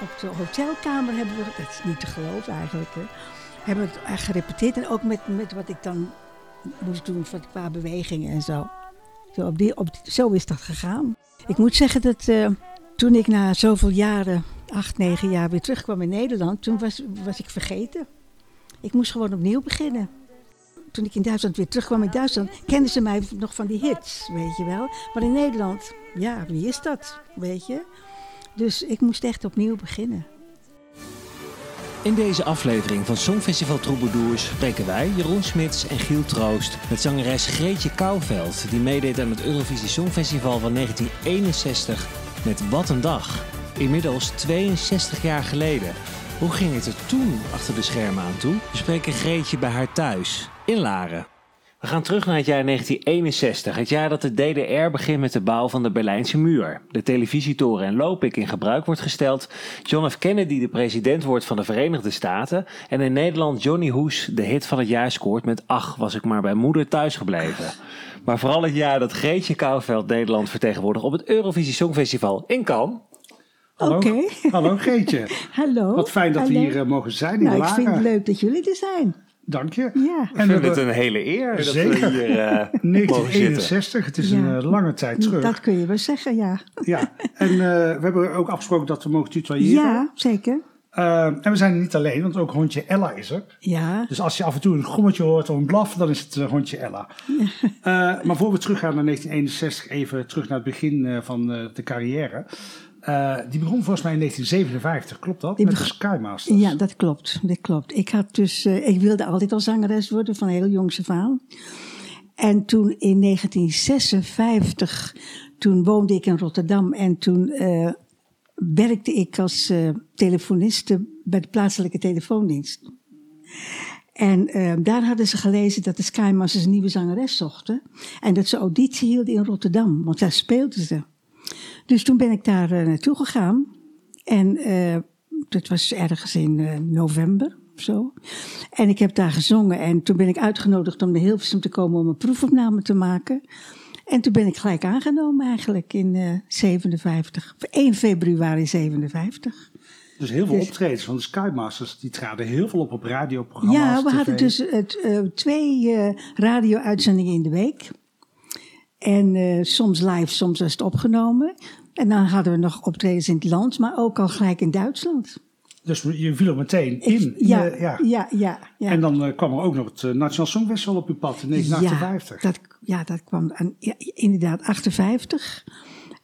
op de hotelkamer hebben we, dat is niet te geloven eigenlijk, hè, hebben we het gerepeteerd. En ook met, met wat ik dan moest doen qua bewegingen en zo. Zo, op die, op zo is dat gegaan. Ik moet zeggen dat eh, toen ik na zoveel jaren, acht, negen jaar weer terugkwam in Nederland, toen was, was ik vergeten. Ik moest gewoon opnieuw beginnen. Toen ik in Duitsland weer terugkwam in Duitsland, kenden ze mij nog van die hits, weet je wel. Maar in Nederland, ja, wie is dat, weet je. Dus ik moest echt opnieuw beginnen. In deze aflevering van Songfestival Troubadours spreken wij, Jeroen Smits en Giel Troost, met zangeres Greetje Kouwveld, die meedeed aan het Eurovisie Songfestival van 1961 met Wat een Dag. Inmiddels 62 jaar geleden. Hoe ging het er toen achter de schermen aan toe? We spreken Greetje bij haar thuis, in Laren. We gaan terug naar het jaar 1961, het jaar dat de DDR begint met de bouw van de Berlijnse muur. De televisietoren en Lopik in gebruik wordt gesteld, John F. Kennedy de president wordt van de Verenigde Staten en in Nederland Johnny Hoes de hit van het jaar scoort met Ach, was ik maar bij moeder thuis gebleven. Maar vooral het jaar dat Greetje Kouwveld Nederland vertegenwoordigt op het Eurovisie Songfestival in Cannes. Hallo, Oké. hallo Geetje. Hallo. Wat fijn dat we hier eh, mogen zijn in Nou, ik vind het leuk dat jullie er zijn. Dank je. Ja. Ik En vind we het een hele eer dat Zeker. we hier eh, mogen zitten. 1961, het is Ja. een eh, lange tijd terug. Dat kun je wel zeggen, ja. Ja. En eh, we hebben ook afgesproken dat we mogen tutoyeren. Ja, zeker. Eh, en we zijn er niet alleen, want ook hondje Ella is er. Ja. Dus als je af en toe een gommetje hoort of een blaf, dan is het eh, hondje Ella. Eh, maar voor we teruggaan naar 1961, even terug naar het begin eh, van eh, de carrière. Eh, die begon volgens mij in 1957, klopt dat? Die Met de begon- Sky Masters. Ja, dat klopt. Dat klopt. Ik, had dus, eh, ik wilde altijd al zangeres worden, van heel jongs af aan. En toen in 1956, toen woonde ik in Rotterdam en toen eh, werkte ik als telefoniste bij de plaatselijke telefoondienst. En daar hadden ze gelezen dat de Sky Masters een nieuwe zangeres zochten. En dat ze auditie hielden in Rotterdam, want daar speelden ze. Dus toen ben ik daar eh, naartoe gegaan. En eh, dat was ergens in eh, november of zo. En ik heb daar gezongen. En toen ben ik uitgenodigd om naar Hilversum te komen om een proefopname te maken. En toen ben ik gelijk aangenomen eigenlijk in eh 57. 1 februari 57. Dus heel veel Dus- optredens van de Sky Masters, die traden heel veel op op radioprogramma's. Ja, we tv. hadden dus het, twee eh, radio-uitzendingen in de week. En soms live, soms was het opgenomen. En dan hadden we nog optredens in het land, maar ook al gelijk in Duitsland. Dus je viel er meteen in. in ja, de- ja. ja, ja, ja. En dan eh, kwam er ook nog het eh, Nationaal Songfestival op uw pad in 1958. Ja, dat, ja, dat kwam aan, ja, inderdaad 58.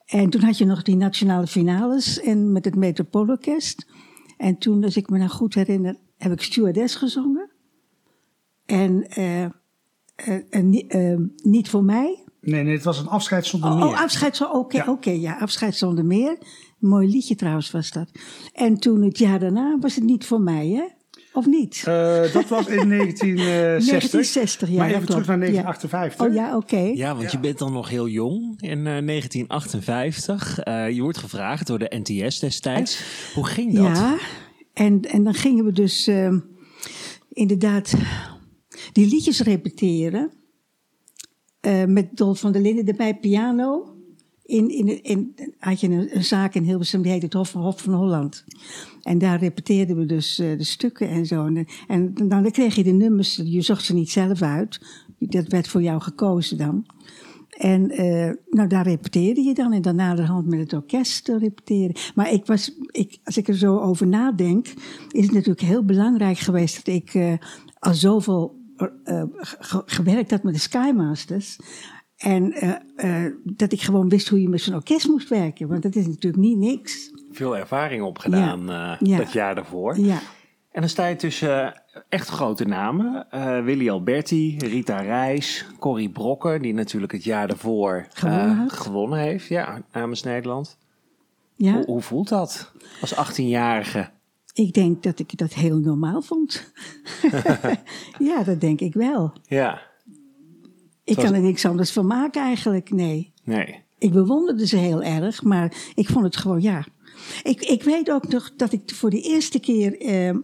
En toen had je nog die nationale finales en met het Metropoolorkest. En toen, als ik me nou goed herinner, heb ik Stewardess gezongen. En ni- eh, niet voor mij. Nee, nee, het was een afscheid zonder Oh, meer. oh, afscheid zo, oké, Ja. oké, ja, afscheid zonder meer. Mooi liedje trouwens was dat. En toen het jaar daarna was het niet voor mij, hè? Of niet? Eh, dat was in 1960. 1960, ja. Maar even terug naar Ja. 1958. Oh ja, oké. Ja, want je bent dan nog heel jong in eh, 1958. Eh, je wordt gevraagd door de NTS destijds. Hoe ging dat? Ja, en, en dan gingen we dus eh, inderdaad die liedjes repeteren. Eh, met Dolf van der Linden erbij, piano. In, in, in, had je een, zaak in Hilversum, die heette het Hof, van Holland. En daar repeteerden we dus eh, de stukken en zo. En, dan, kreeg je de nummers, je zocht ze niet zelf uit. Dat werd voor jou gekozen dan. En eh, nou, daar repeteerde je dan. En dan naderhand met het orkest repeteren. Maar ik was, ik, als ik er zo over nadenk, is het natuurlijk heel belangrijk geweest dat ik eh, al zoveel eh, ge- gewerkt had met de Skymasters. En eh, eh, dat ik gewoon wist hoe je met zo'n orkest moest werken. Want dat is natuurlijk niet niks. Veel ervaring opgedaan Ja. Ja. dat jaar daarvoor. Ja, En dan sta je tussen echt grote namen. Willy Alberti, Rita Reis, Corrie Brokker, die natuurlijk het jaar daarvoor Gewonnen gewonnen heeft. Ja, namens Nederland. ja. Hoe, hoe voelt dat als 18-jarige? Ik denk dat ik dat heel normaal vond. ja, dat denk ik wel. Ja, Ik kan er niks anders van maken eigenlijk, nee. nee. Ik bewonderde ze heel erg, maar ik vond het gewoon, ja. Ik, ik weet ook nog dat ik voor de eerste keer eh, eh,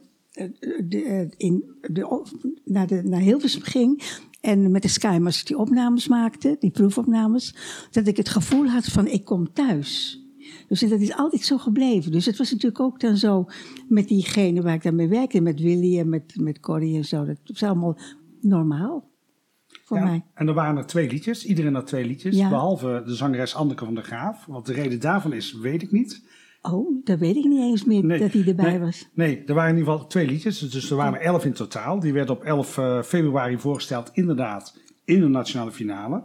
de, eh, in de, naar, de, naar Hilversum ging. En met de Skymasters die opnames maakte, die proefopnames. Dat ik het gevoel had van, ik kom thuis. Dus dat is altijd zo gebleven. Dus het was natuurlijk ook dan zo met diegene waar ik dan mee werkte, met Willy en met, met Corrie en zo. Dat was allemaal normaal voor Ja, mij. En er waren er twee liedjes, iedereen had twee liedjes, Ja. behalve de zangeres Anneke van der Graaf. Wat de reden daarvan is, weet ik niet. Oh, dat weet ik niet eens meer dat hij erbij nee, was. Nee, er waren in ieder geval twee liedjes, dus er waren er elf in totaal. Die werden op 11 eh, februari voorgesteld, inderdaad, in de nationale finale.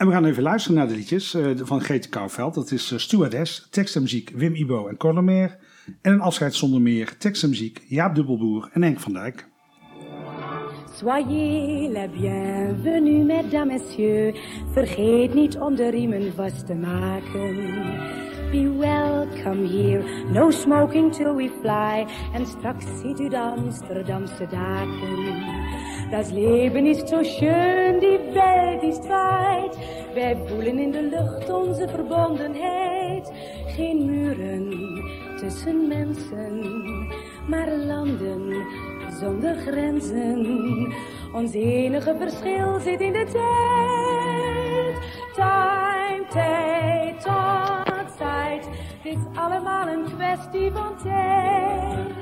En we gaan even luisteren naar de liedjes eh, van Grete Kouwveld. Dat is eh, Stewardess, tekst en muziek Wim Ibo en Corlemeer. En een afscheid zonder meer, tekst en muziek Jaap Dubbelboer en Henk van Dijk. Soyez la bienvenue, mesdames, messieurs. Vergeet niet om de riemen vast te maken. Be welcome here, no smoking till we fly. En straks ziet u de Amsterdamse daken. Das Leben ist so schön, die Welt ist weit. Wij voelen in de lucht onze verbondenheid. Geen muren tussen mensen, maar landen zonder grenzen. Ons enige verschil zit in de tijd. Time, tijd. Is allemaal een kwestie van tijd.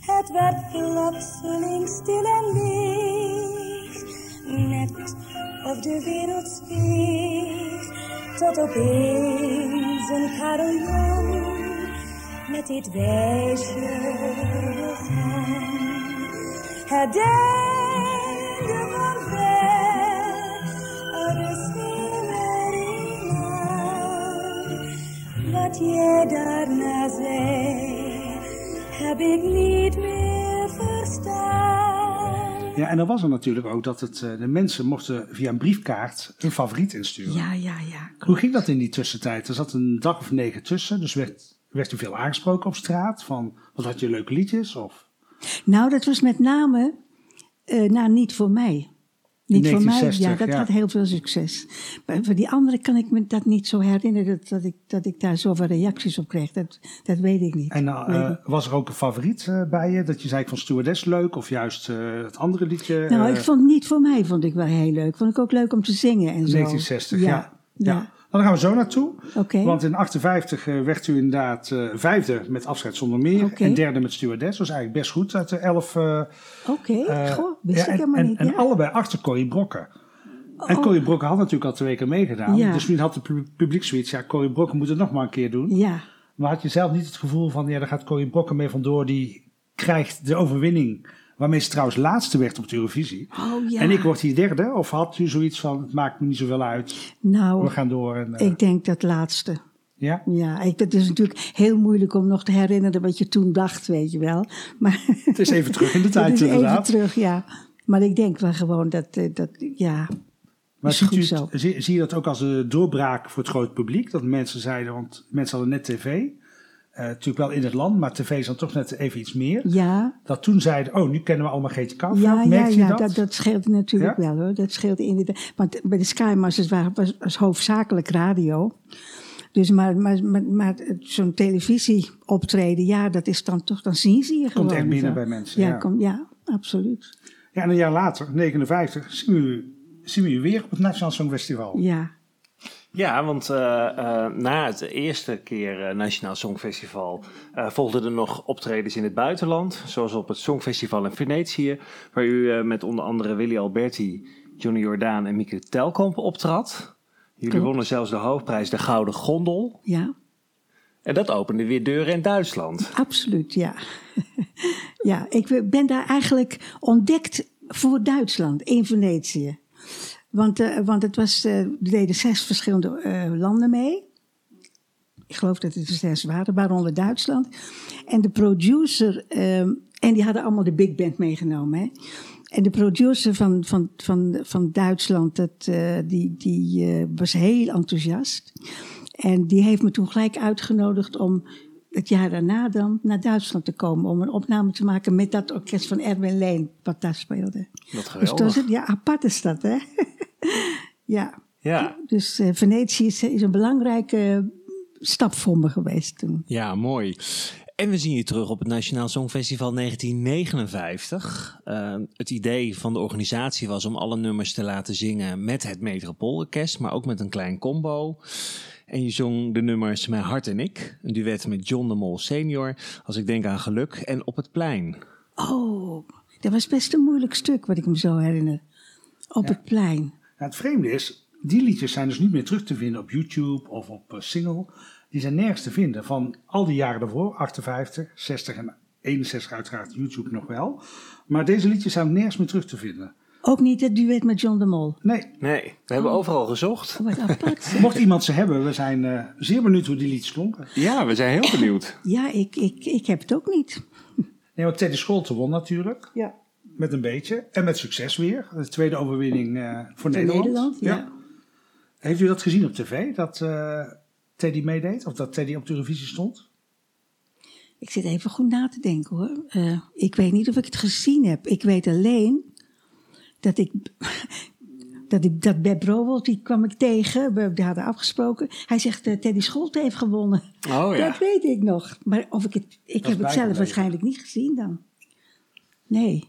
Het werd plotseling stil en leeg, net of de wereld zweeg, tot opeens een carillon met dit wijsje begon. Het Wat jij daarna zei, heb ik niet meer verstaan. Ja, en dan was er natuurlijk ook dat het, eh, de mensen mochten via een briefkaart hun favoriet insturen. Ja, ja, ja. Hoe ging dat in die tussentijd? Er zat een dag of negen tussen, dus werd, werd u veel aangesproken op straat? Van, wat had je leuke liedjes? Of? Nou, dat was met name eh, nou, niet voor mij. Niet voor mij, 1960, ja, dat ja. had heel veel succes. Maar voor die anderen kan ik me dat niet zo herinneren, dat, dat, ik, dat ik daar zoveel reacties op kreeg. Dat, dat weet ik niet. En eh, ik. was er ook een favoriet eh, bij je? Dat je zei, ik vond Stewardess leuk? Of juist eh, het andere liedje? nou, ik vond niet voor mij, vond ik wel heel leuk. Vond ik ook leuk om te zingen en zo. 1960, ja. ja. ja. Dan gaan we zo naartoe. Want in 58 eh, werd u inderdaad eh, vijfde met afscheid zonder meer. En derde met Stewardess. Dat was eigenlijk best goed uit de elf. eh, Oké, goh, wist ja, ik en, helemaal en, niet. En ja. allebei achter Corrie Brokken. En Oh. Corrie Brokken had natuurlijk al twee keer meegedaan. Ja. Dus misschien had pu- publiek zoiets. Ja, Corrie Brokken moet het nog maar een keer doen. Ja, Maar had je zelf niet het gevoel van, ja, daar gaat Corrie Brokken mee vandoor. Die krijgt de overwinning. Waarmee ze trouwens laatste werd op de Eurovisie. oh ja. En ik word hier derde. Of had u zoiets van, het maakt me niet zoveel uit. Nou, We gaan door. En, eh, ik denk dat laatste. ja? Ja, ik, het is natuurlijk heel moeilijk om nog te herinneren wat je toen dacht, weet je wel. Maar Het is even terug in de tijd het is even inderdaad. terug, ja. Maar ik denk wel gewoon dat, eh, dat ja, Maar ziet u, zie, zie je dat ook als een doorbraak voor het grote publiek? Dat mensen zeiden, want mensen hadden net tv. Eh, natuurlijk wel in het land, maar tv is dan toch net even iets meer. ja, Dat toen zeiden, oh, nu kennen we allemaal Geetje Kouwveld. ja, ja, ja dat? dat, dat scheelt natuurlijk Ja? wel hoor. Dat scheelt inderdaad. Want bij de Sky Masters waren, was, was hoofdzakelijk radio. Dus maar, maar, maar, maar zo'n televisieoptreden, ja, dat is dan toch, dan zien ze je gewoon. echt en binnen bij mensen, Ja, ja. Kom, ja absoluut. Ja, en een jaar later, 59, zien we u, zien we weer op het Nationaal Songfestival. Ja, Ja, want eh, eh, na het eerste keer eh, Nationaal Songfestival volgden er nog optredens in het buitenland. Zoals op het Songfestival in Venetië, waar u met onder andere Willy Alberti, Johnny Jordaan en Mieke Telkamp optrad. Jullie Klopt. wonnen zelfs de hoofdprijs de Gouden Gondel. ja. En dat opende weer deuren in Duitsland. Absoluut, ja. ja, ik ben daar eigenlijk ontdekt voor Duitsland, in Venetië. Want, eh, want het was, eh, er deden zes verschillende eh, landen mee. Ik geloof dat het er zes waren, waaronder Duitsland. En de producer, ehm, en die hadden allemaal de big band meegenomen. Hè? En de producer van, van, van, van Duitsland, dat, die, die was heel enthousiast. En die heeft me toen gelijk uitgenodigd om het jaar daarna dan naar Duitsland te komen. Om een opname te maken met dat orkest van Erwin Leen, wat daar speelde. Wat Dus geweldig. dat is het, ja, apart is dat, hè? ja. Ja. Dus eh, Venetië is, is een belangrijke stap voor me geweest toen. Ja, mooi. En we zien je terug op het Nationaal Songfestival 1959. Eh, het idee van de organisatie was om alle nummers te laten zingen met het Metropoolorkest, maar ook met een klein combo. En je zong de nummers Mijn Hart en Ik, een duet met John de Mol senior, als ik denk aan geluk, en Op het Plein. Oh, dat was best een moeilijk stuk, wat ik me zo herinner. Op het plein. Nou, het vreemde is, die liedjes zijn dus niet meer terug te vinden op YouTube of op eh, single. Die zijn nergens te vinden van al die jaren daarvoor, 58, 60 en 61 uiteraard YouTube nog wel. Maar deze liedjes zijn nergens meer terug te vinden. Ook niet het duet met John de Mol. Nee, Nee, we hebben overal gezocht. Oh, wat apart. mocht iemand ze hebben, we zijn eh, zeer benieuwd hoe die liedjes klonken. Ja, we zijn heel benieuwd. Ja, ik, ik, ik heb het ook niet. Nee, want Teddy Scholte won natuurlijk. Ja. Met een beetje. En met succes weer. De tweede overwinning eh, voor Nederland. Nederland, ja. Heeft u dat gezien op tv? Dat eh, Teddy meedeed? Of dat Teddy op de Eurovisie stond? Ik zit even goed na te denken hoor. Eh, ik weet niet of ik het gezien heb. Ik weet alleen dat ik. Dat, ik, dat Beb die kwam ik tegen, we hadden afgesproken. Hij zegt, eh, Teddy Scholte heeft gewonnen. Oh ja. Dat weet ik nog. Maar of ik het, ik heb het zelf waarschijnlijk niet gezien dan. Nee.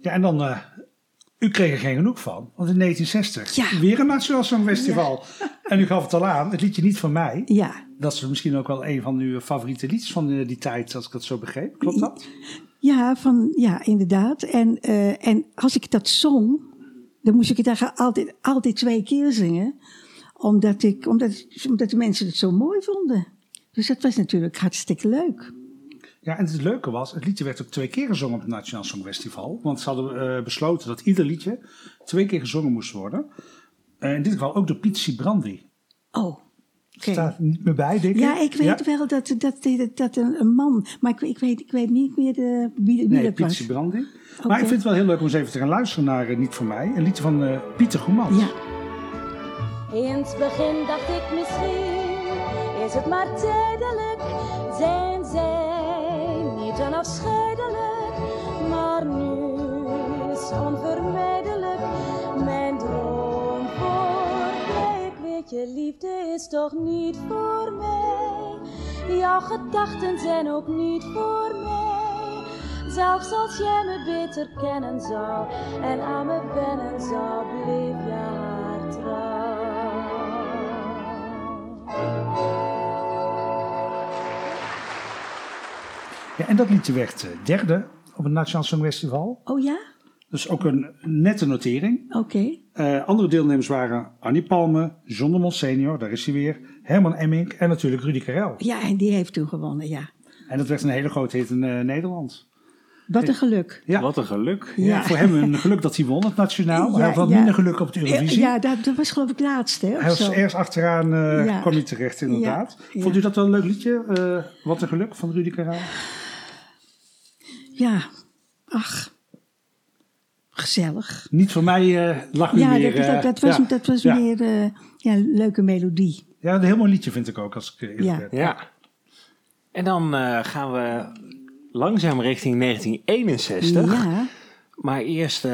Ja, en dan. eh, u kreeg er geen genoeg van. Want in 1960 Ja. weer een Nationaal Songfestival. En u gaf het al aan, het liedje niet van mij. Ja. Dat is misschien ook wel een van uw favoriete liedjes van eh, die tijd, als ik dat zo begreep. Klopt dat? Ja, van, ja inderdaad. En, eh, en als ik dat zong, dan moest ik het eigenlijk altijd, altijd twee keer zingen. Omdat, ik, omdat, omdat de mensen het zo mooi vonden. Dus dat was natuurlijk hartstikke leuk. Ja, en het leuke was, het liedje werd ook twee keer gezongen op het Nationaal Songfestival. Want ze hadden eh, besloten dat ieder liedje twee keer gezongen moest worden. Eh, in dit geval ook door Piet Sibrandi. Oh, oké. Staat er niet meer bij, denk ik. Ja, ik weet wel dat, dat, dat, dat een, een man, maar ik, ik, weet, ik weet niet meer de, wie, wie Nee, dat Piet was. Sibrandi. Oké. Maar ik vind het wel heel leuk om eens even te gaan luisteren naar eh, Niet voor mij. Een liedje van eh, Pieter Goemans. Ja, In het begin dacht ik misschien is het maar tijdelijk. Zijn onafscheidelijk, maar nu is onvermijdelijk mijn droom voorbij. Ik weet je, liefde is toch niet voor mij. Jouw gedachten zijn ook niet voor mij. Zelfs als jij me beter kennen zou en aan me wennen zou, bleef je haar trouw. Ja, en dat liedje werd eh, derde op het Nationaal Songfestival. oh ja? Dus ook een nette notering. Oké. Eh, andere deelnemers waren Annie Palme, John de Mol senior, daar is hij weer. Herman Emmink en natuurlijk Rudy Karel. Ja, en die heeft toen gewonnen, ja. En dat werd een hele grote hit in eh, Nederland. Wat een geluk. Ja. Wat een geluk. Ja. Ja. voor hem een geluk dat hij won, het nationaal. Ja, hij had wat ja. minder geluk op het Eurovisie. Ja, dat, dat was geloof ik laatste, hè? of hij was zo. ergens achteraan, eh, Ja. kwam hij terecht inderdaad. Vond u dat wel een leuk liedje? eh, wat een geluk van Rudy Karel? Ja, ach, gezellig. Niet voor mij eh lag u Ja, weer... dat, eh, dat, dat was, ja. dat was ja. meer eh, ja, een leuke melodie. Ja, een heel mooi liedje vind ik ook, als ik eerlijk Ja. ben. Ja. En dan eh, gaan we langzaam richting 1961. Ja, Maar eerst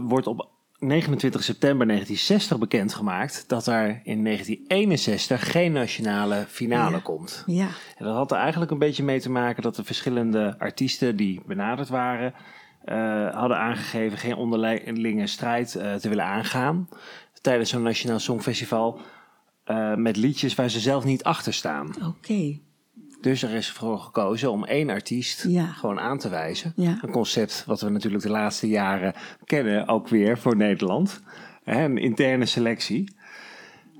wordt op 29 september 1960 bekendgemaakt dat er in 1961 geen nationale finale Ja. komt. ja, En dat had er eigenlijk een beetje mee te maken dat de verschillende artiesten die benaderd waren, eh, hadden aangegeven geen onderlinge strijd eh, te willen aangaan tijdens zo'n Nationaal Songfestival eh, met liedjes waar ze zelf niet achter staan. oké. Dus er is voor gekozen om één artiest Ja. gewoon aan te wijzen. Ja. Een concept wat we natuurlijk de laatste jaren kennen, ook weer voor Nederland. Hè, Een interne selectie.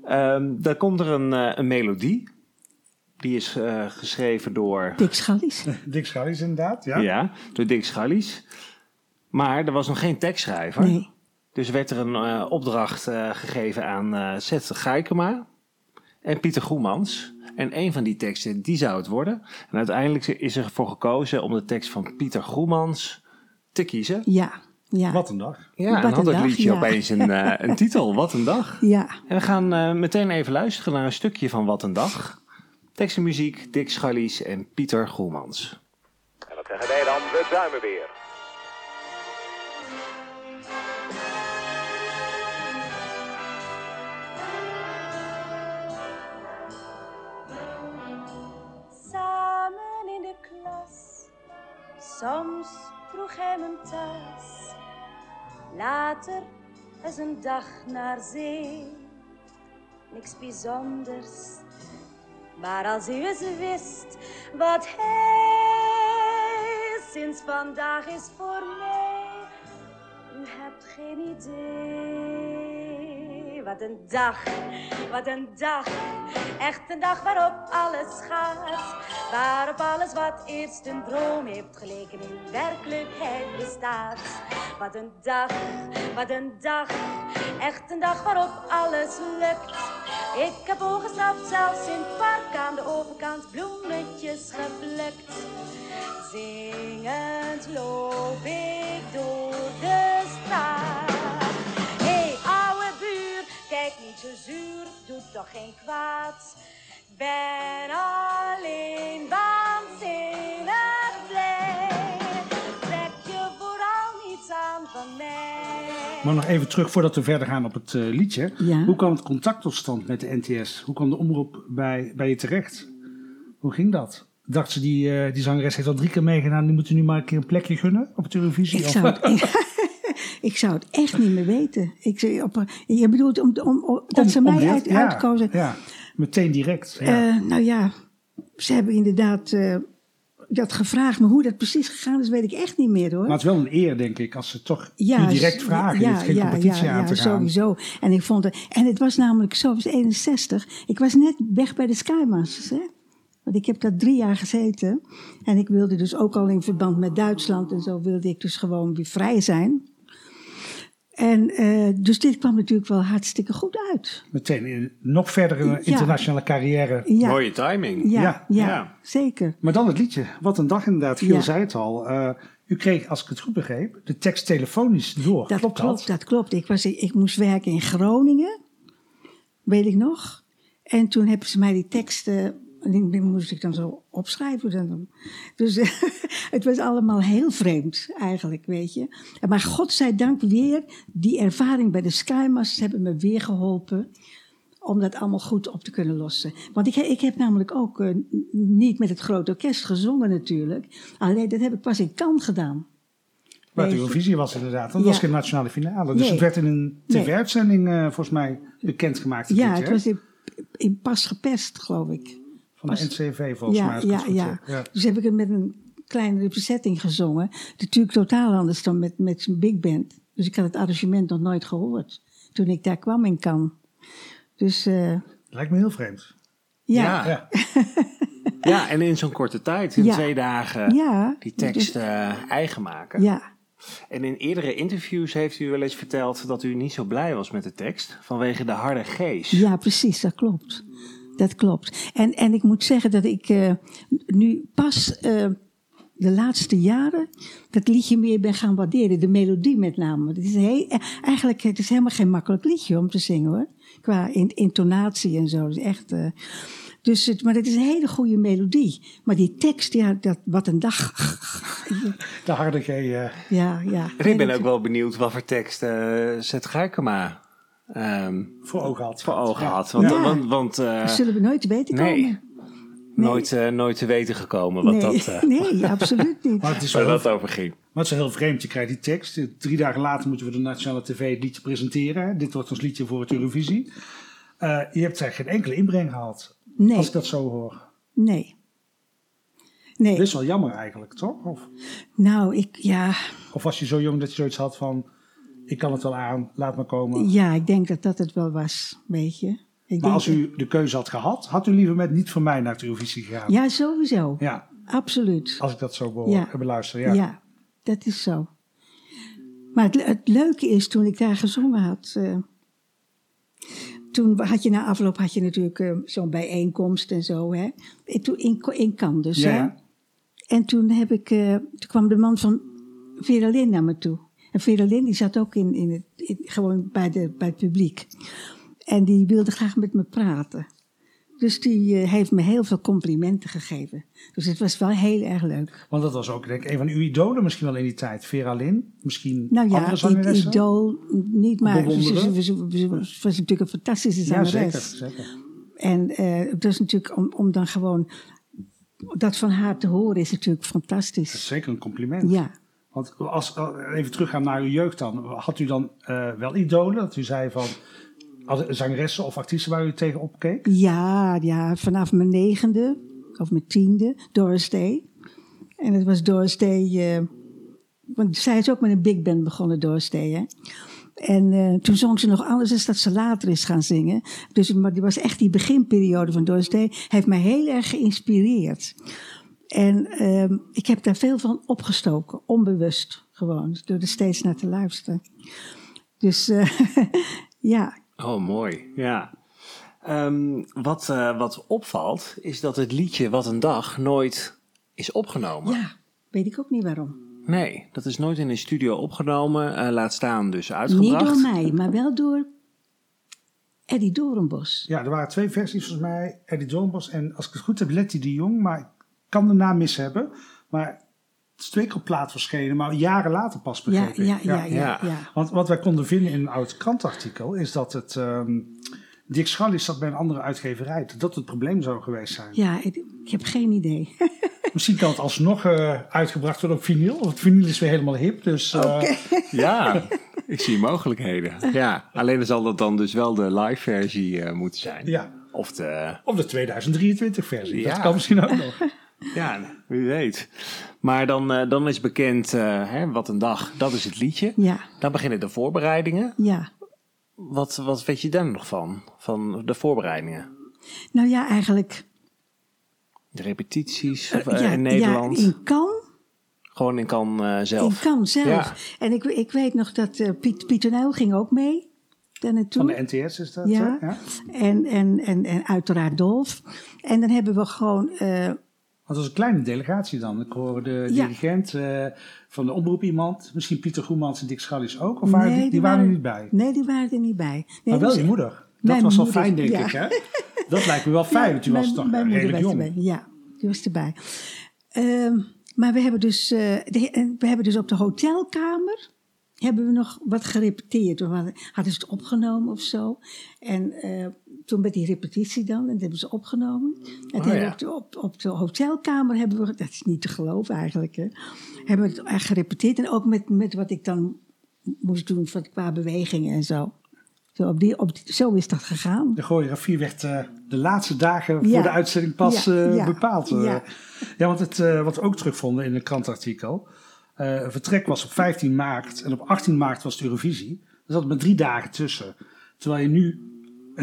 Ehm daar komt er een, eh, een melodie. Die is eh, geschreven door, Dick Schallies. Dick Schallies inderdaad, ja. ja. door Dick Schallies. Maar er was nog geen tekstschrijver. Nee. Dus werd er een eh, opdracht eh, gegeven aan eh Seth Geikema en Pieter Goemans. En een van die teksten, die zou het worden. En uiteindelijk is er voor gekozen om de tekst van Pieter Goemans te kiezen. Ja, ja. Wat een dag. Ja, Wat en had het dag, liedje ja. opeens een, eh, een titel. Wat een dag. Ja, En we gaan eh, meteen even luisteren naar een stukje van Wat een dag. Tekst en muziek, Dick Schallies en Pieter Goemans. En wat zeggen wij dan? We duimen weer. Soms droeg hij mijn tas. Later is een dag naar zee. niks bijzonders. Maar als u eens wist wat hij sinds vandaag is voor mij. U hebt geen idee. Wat een dag, wat een dag. Echt een dag waarop alles gaat. Waarop alles wat eerst een droom heeft geleken in werkelijkheid bestaat. Wat een dag, wat een dag. Echt een dag waarop alles lukt. Ik heb ogenstraft zelfs in het park aan de overkant bloemetjes geplukt. Zingend loop ik door de zo zuur, doet toch geen kwaad. Ben alleen waanzinnig blij. Trek je vooral niets aan van mij. Maar nog even terug voordat we verder gaan op het eh, liedje. Ja. Hoe kwam het contact tot stand met de NTS? Hoe kwam de omroep bij, bij je terecht? Hoe ging dat? Dacht ze, die, eh, die zangeres heeft al drie keer meegedaan, die moeten nu maar een keer een plekje gunnen op televisie? Ik Of- zou, het, ik zou het echt niet meer weten. Ik, op, je bedoelt om, om, om- dat Om- ze mij uit, ja, uitkozen. Ja, meteen direct. Ja. Eh, nou ja, ze hebben inderdaad eh, dat gevraagd. Maar hoe dat precies gegaan is, weet ik echt niet meer hoor. maar het is wel een eer, denk ik, als ze toch Ja, direct vragen. hoeft geen competitie ja, aan te ja, gaan. sowieso. En ik vond het, en het was namelijk zo, het was 61. Ik was net weg bij de Skymasters, hè. Want ik heb daar drie jaar gezeten. En ik wilde dus ook al in verband met Duitsland en zo, wilde ik dus gewoon weer vrij zijn. En eh, dus dit kwam natuurlijk wel hartstikke goed uit. Meteen in nog verdere Ja. internationale carrière. Ja, Mooie timing. ja, Ja, ja, ja. zeker. Maar dan het liedje. Wat een dag inderdaad. Giel Ja. zei het al. Eh, u kreeg, als ik het goed begreep, de tekst telefonisch door. Dat klopt klopt, dat? dat klopt. Ik, was, ik moest werken in Groningen, weet ik nog. En toen hebben ze mij die teksten, die, die moest ik dan zo opschrijven. Dan. Dus het was allemaal heel vreemd eigenlijk, weet je. Maar godzijdank weer, die ervaring bij de Skymasters hebben me weer geholpen om dat allemaal goed op te kunnen lossen. Want ik, ik heb namelijk ook eh, niet met het grote orkest gezongen natuurlijk. Alleen dat heb ik pas in Cannes gedaan. Waar de. Eurovisie was inderdaad. Dat Ja. was geen nationale finale. Dus Nee. het werd in een tv-uitzending eh, volgens mij bekendgemaakt. Ja, het was in, in pas gepest, geloof ik. Van de NCV volgens mij. Ja, ja, ja. Dus heb ik het met een kleinere bezetting gezongen. Natuurlijk totaal anders dan met, met zijn big band. Dus ik had het arrangement nog nooit gehoord. Toen ik daar kwam in Cannes. Dus eh, Lijkt me heel vreemd. ja. Ja. Ja, en in zo'n korte tijd, in Ja. twee dagen, Ja. die tekst eh, eigen maken. Ja. En in eerdere interviews heeft u wel eens verteld dat u niet zo blij was met de tekst vanwege de harde G's. Ja, precies, dat klopt. Dat klopt. En, en ik moet zeggen dat ik eh, nu pas eh, de laatste jaren dat liedje meer ben gaan waarderen. De melodie met name. Het is heel, eh, eigenlijk het is helemaal geen makkelijk liedje om te zingen hoor. Qua in, intonatie en zo. Is echt, eh, dus het, maar het is een hele goede melodie. Maar die tekst, ja, dat, wat een dag. De harde G. eh, Ja, ja. En ik ben ook wel benieuwd wat voor tekst eh Zet Guikema ehm, voor ogen had. voor ogen Ja. had. Want, Ja. want, want eh, Dat zullen we nooit te weten nee. komen. nooit, eh, nooit te weten gekomen wat nee, dat, eh, nee, absoluut niet. Maar het is waar wel dat heel, over ging. maar het is heel vreemd. Je krijgt die tekst. Drie dagen later moeten we de nationale tv het liedje presenteren. Dit wordt ons liedje voor het Eurovisie. Eh, je hebt eigenlijk geen enkele inbreng gehad. Nee, Als ik dat zo hoor. nee. Nee, Dat is wel jammer eigenlijk, toch? Of, nou, ik, ja, of was je zo jong dat je zoiets had van... Ik kan het wel aan, laat maar komen. ja, ik denk dat dat het wel was, weet je. Ik Maar als u de keuze had gehad, had u liever met niet voor mij naar het Eurovisie gegaan? Ja, sowieso. Ja, Absoluut. als ik dat zo behoor, Ja. beluister. Ja. Ja. dat is zo. Maar het, het leuke is, toen ik daar gezongen had... eh, toen had je na afloop had je natuurlijk eh, zo'n bijeenkomst en zo, hè. In, toen- in, in Cannes dus, Ja, hè. En toen, heb ik, eh, toen kwam de man van Vera Lynn naar me toe. En Vera Lynn die zat ook in, in het, in- gewoon bij, de, bij het publiek. En die wilde graag met me praten. Dus die eh, heeft me heel veel complimenten gegeven. Dus het was wel heel erg leuk. Want dat was ook denk ik een van uw idolen misschien wel in die tijd. Vera Lynn, misschien Nou ja, andere idool niet, maar ze, ze, ze- ze was natuurlijk een fantastische Ja, zangeres. zeker. zeker. En eh het is natuurlijk om, om dan gewoon dat van haar te horen is natuurlijk Dat is fantastisch. zeker een compliment. Ja. Want als, even teruggaan naar uw jeugd dan. Had u dan eh, wel idolen? Dat u zei van, zangeressen of artiesten waar u tegen opkeek? Ja, ja, vanaf mijn negende of mijn tiende, Doris Day. En het was Doris Day, eh, want zij is ook met een big band begonnen, Doris Day. Hè? En eh, toen zong ze nog anders dan dat ze later is gaan zingen. Dus maar die was echt die beginperiode van Doris Day, heeft mij heel erg geïnspireerd. En ehm, ik heb daar veel van opgestoken, onbewust gewoon, door er steeds naar te luisteren. Dus eh, ja, Oh, mooi. Ja. Ehm, wat, eh, wat opvalt, is dat het liedje Wat een Dag nooit is opgenomen. ja, weet ik ook niet waarom. Nee, dat is nooit in een studio opgenomen. eh, laat staan dus Niet uitgebracht. door mij, maar wel door Eddie Doornbos. Ja, er waren twee versies volgens mij. Eddie Doornbos en als ik het goed heb, Letty de Jong. Maar ik kan de naam mis hebben. Maar het is twee keer op plaat verschenen, maar jaren later pas Ja, ik. ja, ja, ja, Ja. ja. Want wat wij konden vinden in een oud krantartikel is dat het... ehm Dick Schallis zat bij een andere uitgeverij. Dat dat het probleem zou geweest zijn. Ja, ik, ik heb geen idee. Misschien kan het alsnog eh, uitgebracht worden op vinyl. Want vinyl is weer helemaal hip. Dus eh, Ja, ik zie mogelijkheden. Ja, alleen zal dat dan dus wel de live versie eh, moeten zijn. ja. Of de, Of de 2023 versie. Ja. Dat kan misschien ook nog. ja, wie weet. Maar dan, eh, dan is bekend, eh, hè, wat een dag, dat is het liedje. Ja, Dan beginnen de voorbereidingen. ja. Wat, wat weet je daar nog van? Van de voorbereidingen? Nou ja, eigenlijk. De repetities eh, ja, in Nederland? Ja, in Cannes. Gewoon in kan eh, zelf? In Cannes zelf. Ja. En ik, ik weet nog dat eh, Piet, Pieter Nijl ging ook mee. Van de NTS is dat. Ja. En, en, en, en uiteraard Dolf. En dan hebben we gewoon. eh, Want dat was een kleine delegatie dan. Ik hoorde de Ja. dirigent eh, van de omroep iemand. Misschien Pieter Goemans en Dick Schallis ook. Of waren die, die waren er niet bij? Nee, die waren er niet bij. Nee, maar wel je moeder. Dat was wel fijn, denk ja. ik. Hè? Dat lijkt me wel fijn, Ja, want u was toch redelijk was jong. Erbij. Ja, die was erbij. Ehm, maar we hebben, dus, eh, de- we hebben dus op de hotelkamer hebben we nog wat gerepeteerd. We hadden, hadden ze het opgenomen of zo. En eh, toen met die repetitie dan, en dat hebben ze opgenomen. En Oh, ja. op, de, op, op de hotelkamer hebben we, dat is niet te geloven eigenlijk, hè, hebben we het echt gerepeteerd. En ook met, met wat ik dan moest doen van, qua bewegingen en zo. Zo, op die, op die- zo is dat gegaan. De choreografie werd eh, de laatste dagen Ja. voor de uitzending pas Ja, eh, bepaald. eh. ja. ja, want het, wat we ook terugvonden in een krantartikel. vertrek was op 15 maart en op 18 maart was de Eurovisie. Er zat maar drie dagen tussen. Terwijl je nu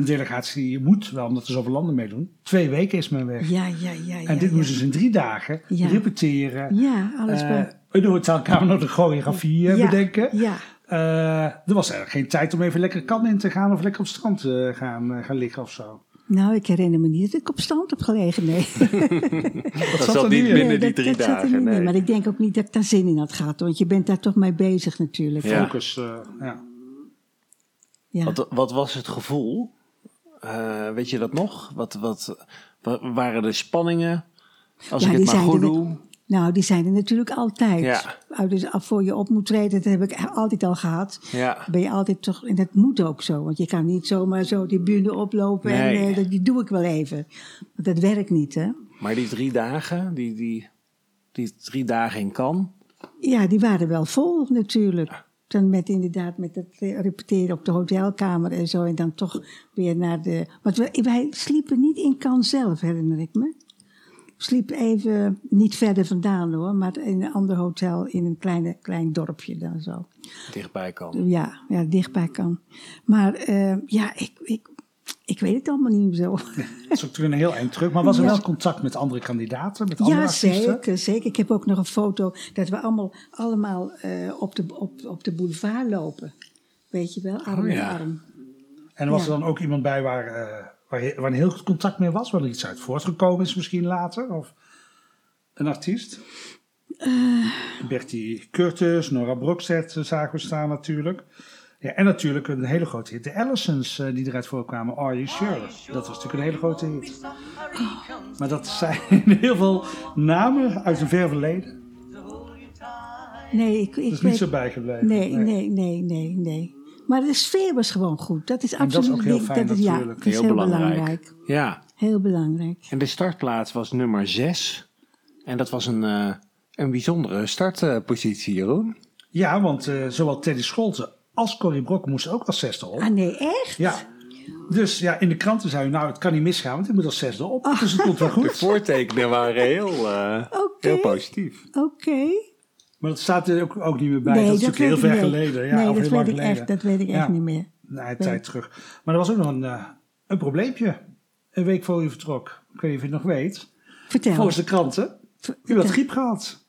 delegatie moet, wel omdat er zoveel landen meedoen. Twee weken is men weg. Ja, ja, ja. ja en dit ja. moesten ze in drie dagen Ja. repeteren. Ja, alles eh, bij. in de hotelkamer nog de choreografie eh, Ja, bedenken. Ja, Eh, er was eigenlijk geen tijd om even lekker kan in te gaan of lekker op het strand te gaan, eh, gaan liggen of zo. nou, ik herinner me niet dat ik op stand heb gelegen, nee. Dat zat zat er niet niet in. binnen Nee, die dat- drie dat zat er dagen. Nee. Maar ik denk ook niet dat ik daar zin in had gehad, want je bent daar toch mee bezig natuurlijk. Ja. Focus, eh, ja. Ja. Wat, wat was het gevoel? Eh, weet je dat nog? Wat, wat, wa- waren de spanningen? Als Ja, ik het maar goed doe. Nou, die zijn er natuurlijk altijd. Ja. Dus voor je op moet treden, dat heb ik altijd al gehad. Ja. Ben je altijd toch, en dat moet ook zo, want je kan niet zomaar zo die bühne oplopen Nee. en eh, dat die doe ik wel even. Want dat werkt niet, hè? Maar die drie dagen, die, die, die drie dagen in Cannes. Ja, die waren wel vol natuurlijk. Dan met inderdaad met het repeteren op de hotelkamer en zo. En dan toch weer naar de... Want wij, wij sliepen niet in Cannes zelf, herinner ik me. We sliepen even, niet verder vandaan hoor, maar in een ander hotel in een kleine, klein dorpje dan zo. dichtbij kan. Ja, ja dichtbij kan. Maar eh, ja, ik, ik, ik weet het allemaal niet zo. Dat is ook een heel eind terug. Maar was er Ja. wel contact met andere kandidaten, met andere Ja, artiesten? zeker, zeker. Ik heb ook nog een foto dat we allemaal, allemaal eh, op, de, op, op de boulevard lopen. Weet je wel, arm Oh, in ja. arm. En was Ja. er dan ook iemand bij waar, eh, waar, waar een heel goed contact mee was? Waar er iets uit voortgekomen is misschien later? Of een artiest? Eh. Bertie Curtis, Nora Brokstedt zagen we staan natuurlijk. Ja, en natuurlijk een hele grote hit. De Allisons eh, die eruit voorkwamen. Are You Sure? Dat was natuurlijk een hele grote hit. Maar dat zijn heel veel namen uit een ver verleden. Nee, ik, ik Dat is weet... niet zo bijgebleven. nee, nee, nee, nee, nee. Maar de sfeer was gewoon goed. Dat is dat is absoluut... ook heel fijn dat is, ja, natuurlijk. dat is Heel heel, belangrijk. belangrijk. Ja. Heel belangrijk. En de startplaats was nummer 6. En dat was een, eh, een bijzondere startpositie, Jeroen. Ja, want eh, zowel Teddy Scholten als Corrie Brokken moesten ook als zesde op. Ah nee, echt? Ja, Dus ja, in de kranten zei u, nou, het kan niet misgaan, want ik moet als zesde op. Dus het komt wel De goed. voortekenen waren heel, eh, heel positief. Oké. Maar dat staat er ook, ook niet meer bij. Nee, dat is dat natuurlijk heel weet ver geleden. Ja, nee, of dat heel lang weet ik geleden. echt, dat weet ik echt Ja. niet meer. Nee, een tijd terug. Maar er was ook nog een, eh, een probleempje. Een week voor u vertrok. Ik weet niet of je het nog weet. Vertel. Volgens de kranten. U had griep gehad.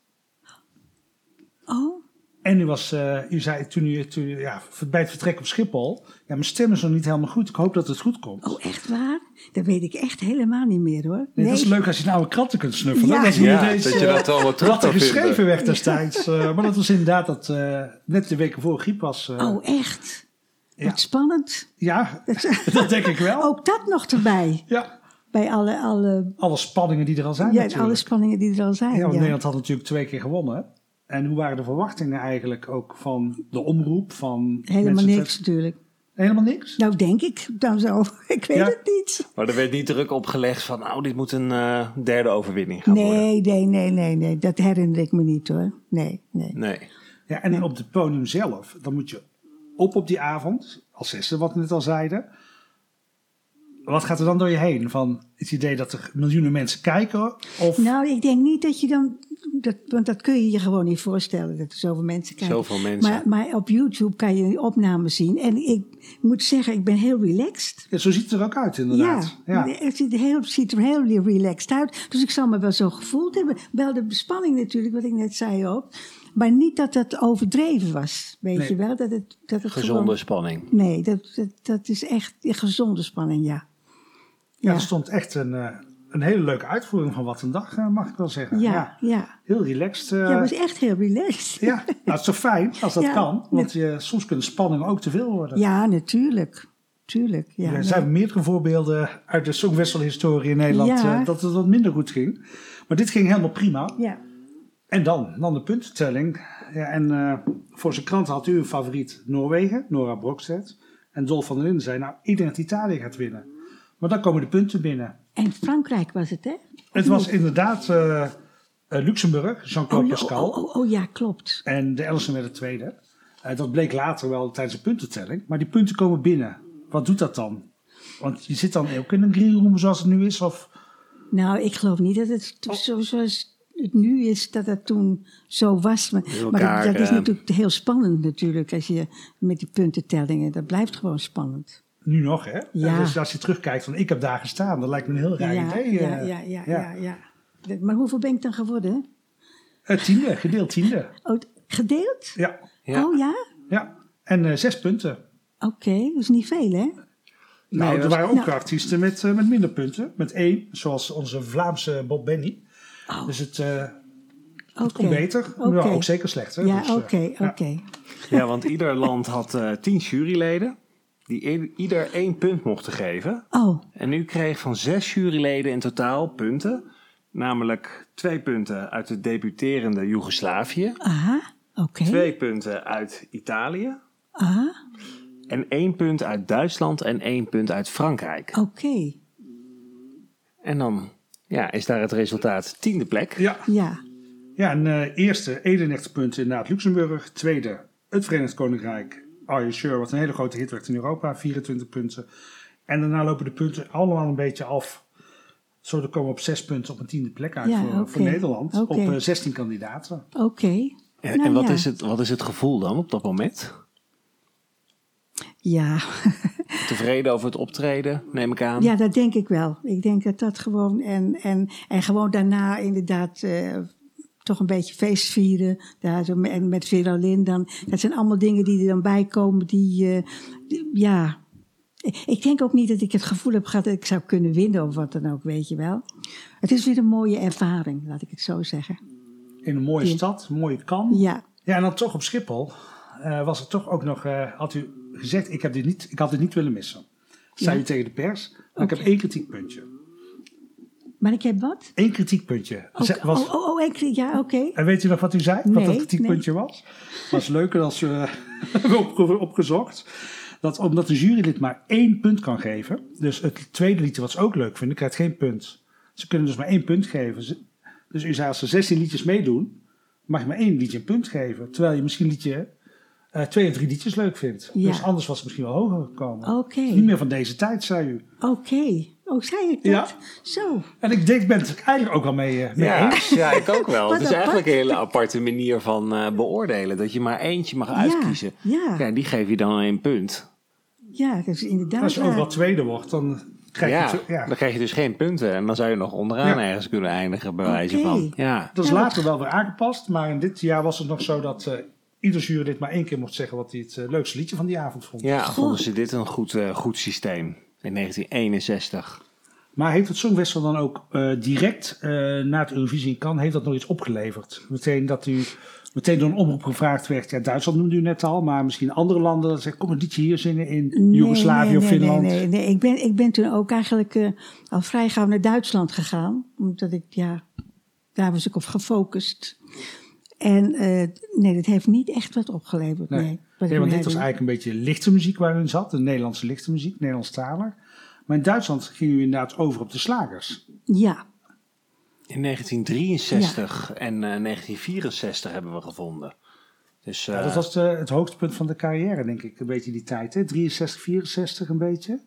Oh, En u was, eh, u zei toen u, toen u ja, bij het vertrek op Schiphol. Ja, mijn stem is nog niet helemaal goed. Ik hoop dat het goed komt. oh, echt waar? Dat weet ik echt helemaal niet meer hoor. Nee, Dat is leuk als je oude kranten kunt snuffelen. Ja. Dat je Ja, ineens, dat je eh, dat allemaal terug wat er geschreven vinden. werd destijds. Eh, maar dat was inderdaad dat eh, net de weken voor griep was. eh, Oh, echt? Ja. Wat spannend. Ja, dat denk ik wel. Ook dat nog erbij. Ja, Bij alle, alle, alle spanningen die er al zijn ja, natuurlijk. alle spanningen die er al zijn. Ja, want ja. Nederland had natuurlijk twee keer gewonnen. En hoe waren de verwachtingen eigenlijk ook van de omroep? Van Helemaal niks natuurlijk. Helemaal niks? Nou, denk ik dan zo. Ik weet Ja. het niet. Maar er werd niet druk opgelegd van, nou, dit moet een eh, derde overwinning gaan worden. Nee, nee, nee, nee, nee. Dat herinner ik me niet hoor. Nee, nee. Nee. Ja, en op het podium zelf, dan moet je op op die avond, als zesde wat we net al zeiden. Wat gaat er dan door je heen? Van het idee dat er miljoenen mensen kijken? Of Nou, ik denk niet dat je dan. Dat, want dat kun je je gewoon niet voorstellen dat er zoveel mensen kijken. Zoveel mensen. Maar, maar op YouTube kan je die opnames zien. En ik moet zeggen, ik ben heel relaxed. Ja, zo ziet het er ook uit inderdaad. Ja, Ja. Het ziet er, heel, ziet er heel relaxed uit. Dus ik zal me wel zo gevoeld hebben. Wel de bespanning natuurlijk, wat ik net zei ook. Maar niet dat het overdreven was. Weet Nee. je wel? Dat het, dat het Gezonde gewoon- spanning. nee, dat, dat, dat is echt een gezonde spanning, ja. Ja, er stond echt een, eh, een hele leuke uitvoering van Wat een Dag, eh, mag ik wel zeggen. Ja, ja. Heel relaxed. eh, Ja, het was echt heel relaxed. ja. nou, het is toch fijn als dat Ja, kan? Want je, soms kunnen spanningen ook te veel worden. Ja, natuurlijk. Tuurlijk. Ja, er nee. zijn meerdere voorbeelden uit de Songwissel-historie in Nederland Ja. eh, dat het wat minder goed ging. Maar dit ging helemaal prima. ja. En dan, dan de puntentelling. Ja, en eh, voor zijn krant had u een favoriet Noorwegen, Nora Brokstedt. En Dolf van der Linden zei, nou, iedereen dat Italië gaat winnen. Maar dan komen de punten binnen. En Frankrijk was het, hè? Het was inderdaad eh, eh, Luxemburg, Jean-Claude oh, Pascal. Oh, oh, oh, ja, klopt. En de Ellison werd de tweede. Eh, dat bleek later wel tijdens de puntentelling. Maar die punten komen binnen. Wat doet dat dan? Want je zit dan ook in een greenroom zoals het nu is? Of Nou, ik geloof niet dat het zo, zoals het nu is, dat het toen zo was. Maar, dat, dat is natuurlijk heel spannend natuurlijk, als je met die puntentellingen, dat blijft gewoon spannend. Nu nog, hè? Ja. Dus als je terugkijkt van ik heb daar gestaan. Dat lijkt me een heel raar ja, idee. ja, eh. ja, ja, ja. ja, ja. Dat- Maar hoeveel ben ik dan geworden? Het tiende, gedeeld tiende. Oh, gedeeld? Ja, Ja. Oh ja? ja. En eh, zes punten. Oké, dat is niet veel hè? Nou, er dat- waren ook nou- artiesten met, eh, met minder punten. Met één, zoals onze Vlaamse Bob Benny. Oh. Dus het, eh Oké. het kon beter, Oké. maar ook zeker slechter. Ja, Dus, eh, oké, ja. oké. Ja, want ieder land had eh, tien juryleden. Die ieder één punt mochten geven. Oh, En u kreeg van zes juryleden in totaal punten. Namelijk twee punten uit het debuterende Joegoslavië. aha, oké. Twee punten uit Italië. Aha, En één punt uit Duitsland en één punt uit Frankrijk. oké. En dan ja, is daar het resultaat tiende plek. Ja, Ja, ja en eh, eerste 91 punten inderdaad Luxemburg. Tweede het Verenigd Koninkrijk. Are You Sure, wat een hele grote hit werd in Europa. 24 punten. En daarna lopen de punten allemaal een beetje af. Zo dan komen we op zes punten op een tiende plek uit Ja, voor, Nederland. Op eh, 16 kandidaten. oké. En, Nou en wat, ja. is het, wat is het gevoel dan op dat moment? Ja. Tevreden over het optreden, neem ik aan. ja, dat denk ik wel. Ik denk dat dat gewoon... En, en, en gewoon daarna inderdaad... eh, toch een beetje feest vieren. Daar zo met, met Veralin dan. Dat zijn allemaal dingen die er dan bij komen. Die, eh, die- ja... Ik denk ook niet dat ik het gevoel heb gehad dat ik zou kunnen winnen of wat dan ook, weet je wel. Het is weer een mooie ervaring, laat ik het zo zeggen. In een mooie Ja. stad, een mooie kan. Ja, Ja, en dan toch op Schiphol eh, was er toch ook nog, eh, had u gezegd, ik, heb dit niet, ik had dit niet willen missen. Zei Ja. u tegen de pers. Maar ik heb één kritiekpuntje. Maar ik heb wat? Eén kritiekpuntje. Ook- Ze- was, oh, oh, oh, ik, ja, oké. En weet u nog wat u zei? wat Nee, dat kritiekpuntje was? was leuker als we hebben opge- opgezocht. Dat omdat een jurylid maar één punt kan geven. Dus het tweede liedje, wat ze ook leuk vinden, krijgt geen punt. Ze kunnen dus maar één punt geven. Ze- Dus u zei, als er 16 liedjes meedoen, mag je maar één liedje een punt geven. Terwijl je misschien liedje eh, twee of drie liedjes leuk vindt. Ja. Dus anders was het misschien wel hoger gekomen. Oké. Niet meer van deze tijd, zei u. Oké. Oh, zei ik dat? Ja. Zo. En ik denk, ik ben het eigenlijk ook wel mee, eh, mee Ja, eens. ja, ik ook wel. Het is apart. eigenlijk een hele aparte manier van eh, beoordelen. Dat je maar eentje mag uitkiezen. ja. ja, die geef je dan een punt. Ja, dat is inderdaad Als je overal tweede wordt, dan krijg je... Ja, dan krijg je dus geen punten. En dan zou je nog onderaan Ja. ergens kunnen eindigen, bij wijze Oké. van. Ja. Dat is Ja, later wel weer aangepast, maar in dit jaar was het nog zo dat eh ieder jurylid maar één keer mocht zeggen wat hij het leukste liedje van die avond vond. ja, vonden ze dit een goed, eh, goed systeem in 1961. Maar heeft het Songfestival dan ook eh, direct eh, na het Eurovisie in Cannes, heeft dat nog iets opgeleverd? Meteen dat u meteen door een omroep gevraagd werd, ja Duitsland noemde u net al, maar misschien andere landen, dat zegt kom een liedje hier zingen in Nee, Joegoslavië nee, of nee, Finland. Nee, nee, nee. Ik, ben, ik ben toen ook eigenlijk eh, al vrij gauw naar Duitsland gegaan. Omdat ik, ja, daar was ik op gefocust. En eh, nee, dat heeft niet echt wat opgeleverd. Nee, Nee. Want dit was eigenlijk een beetje lichte muziek waar u zat, de Nederlandse lichte muziek, Nederlandstalig. Maar in Duitsland ging u inderdaad over op de slagers. Ja, In 1963 en eh, 1964 hebben we gevonden. Dus Ja, eh, dat was de, het hoogtepunt van de carrière, denk ik, een beetje die tijd. Hè? 63, 64 een beetje.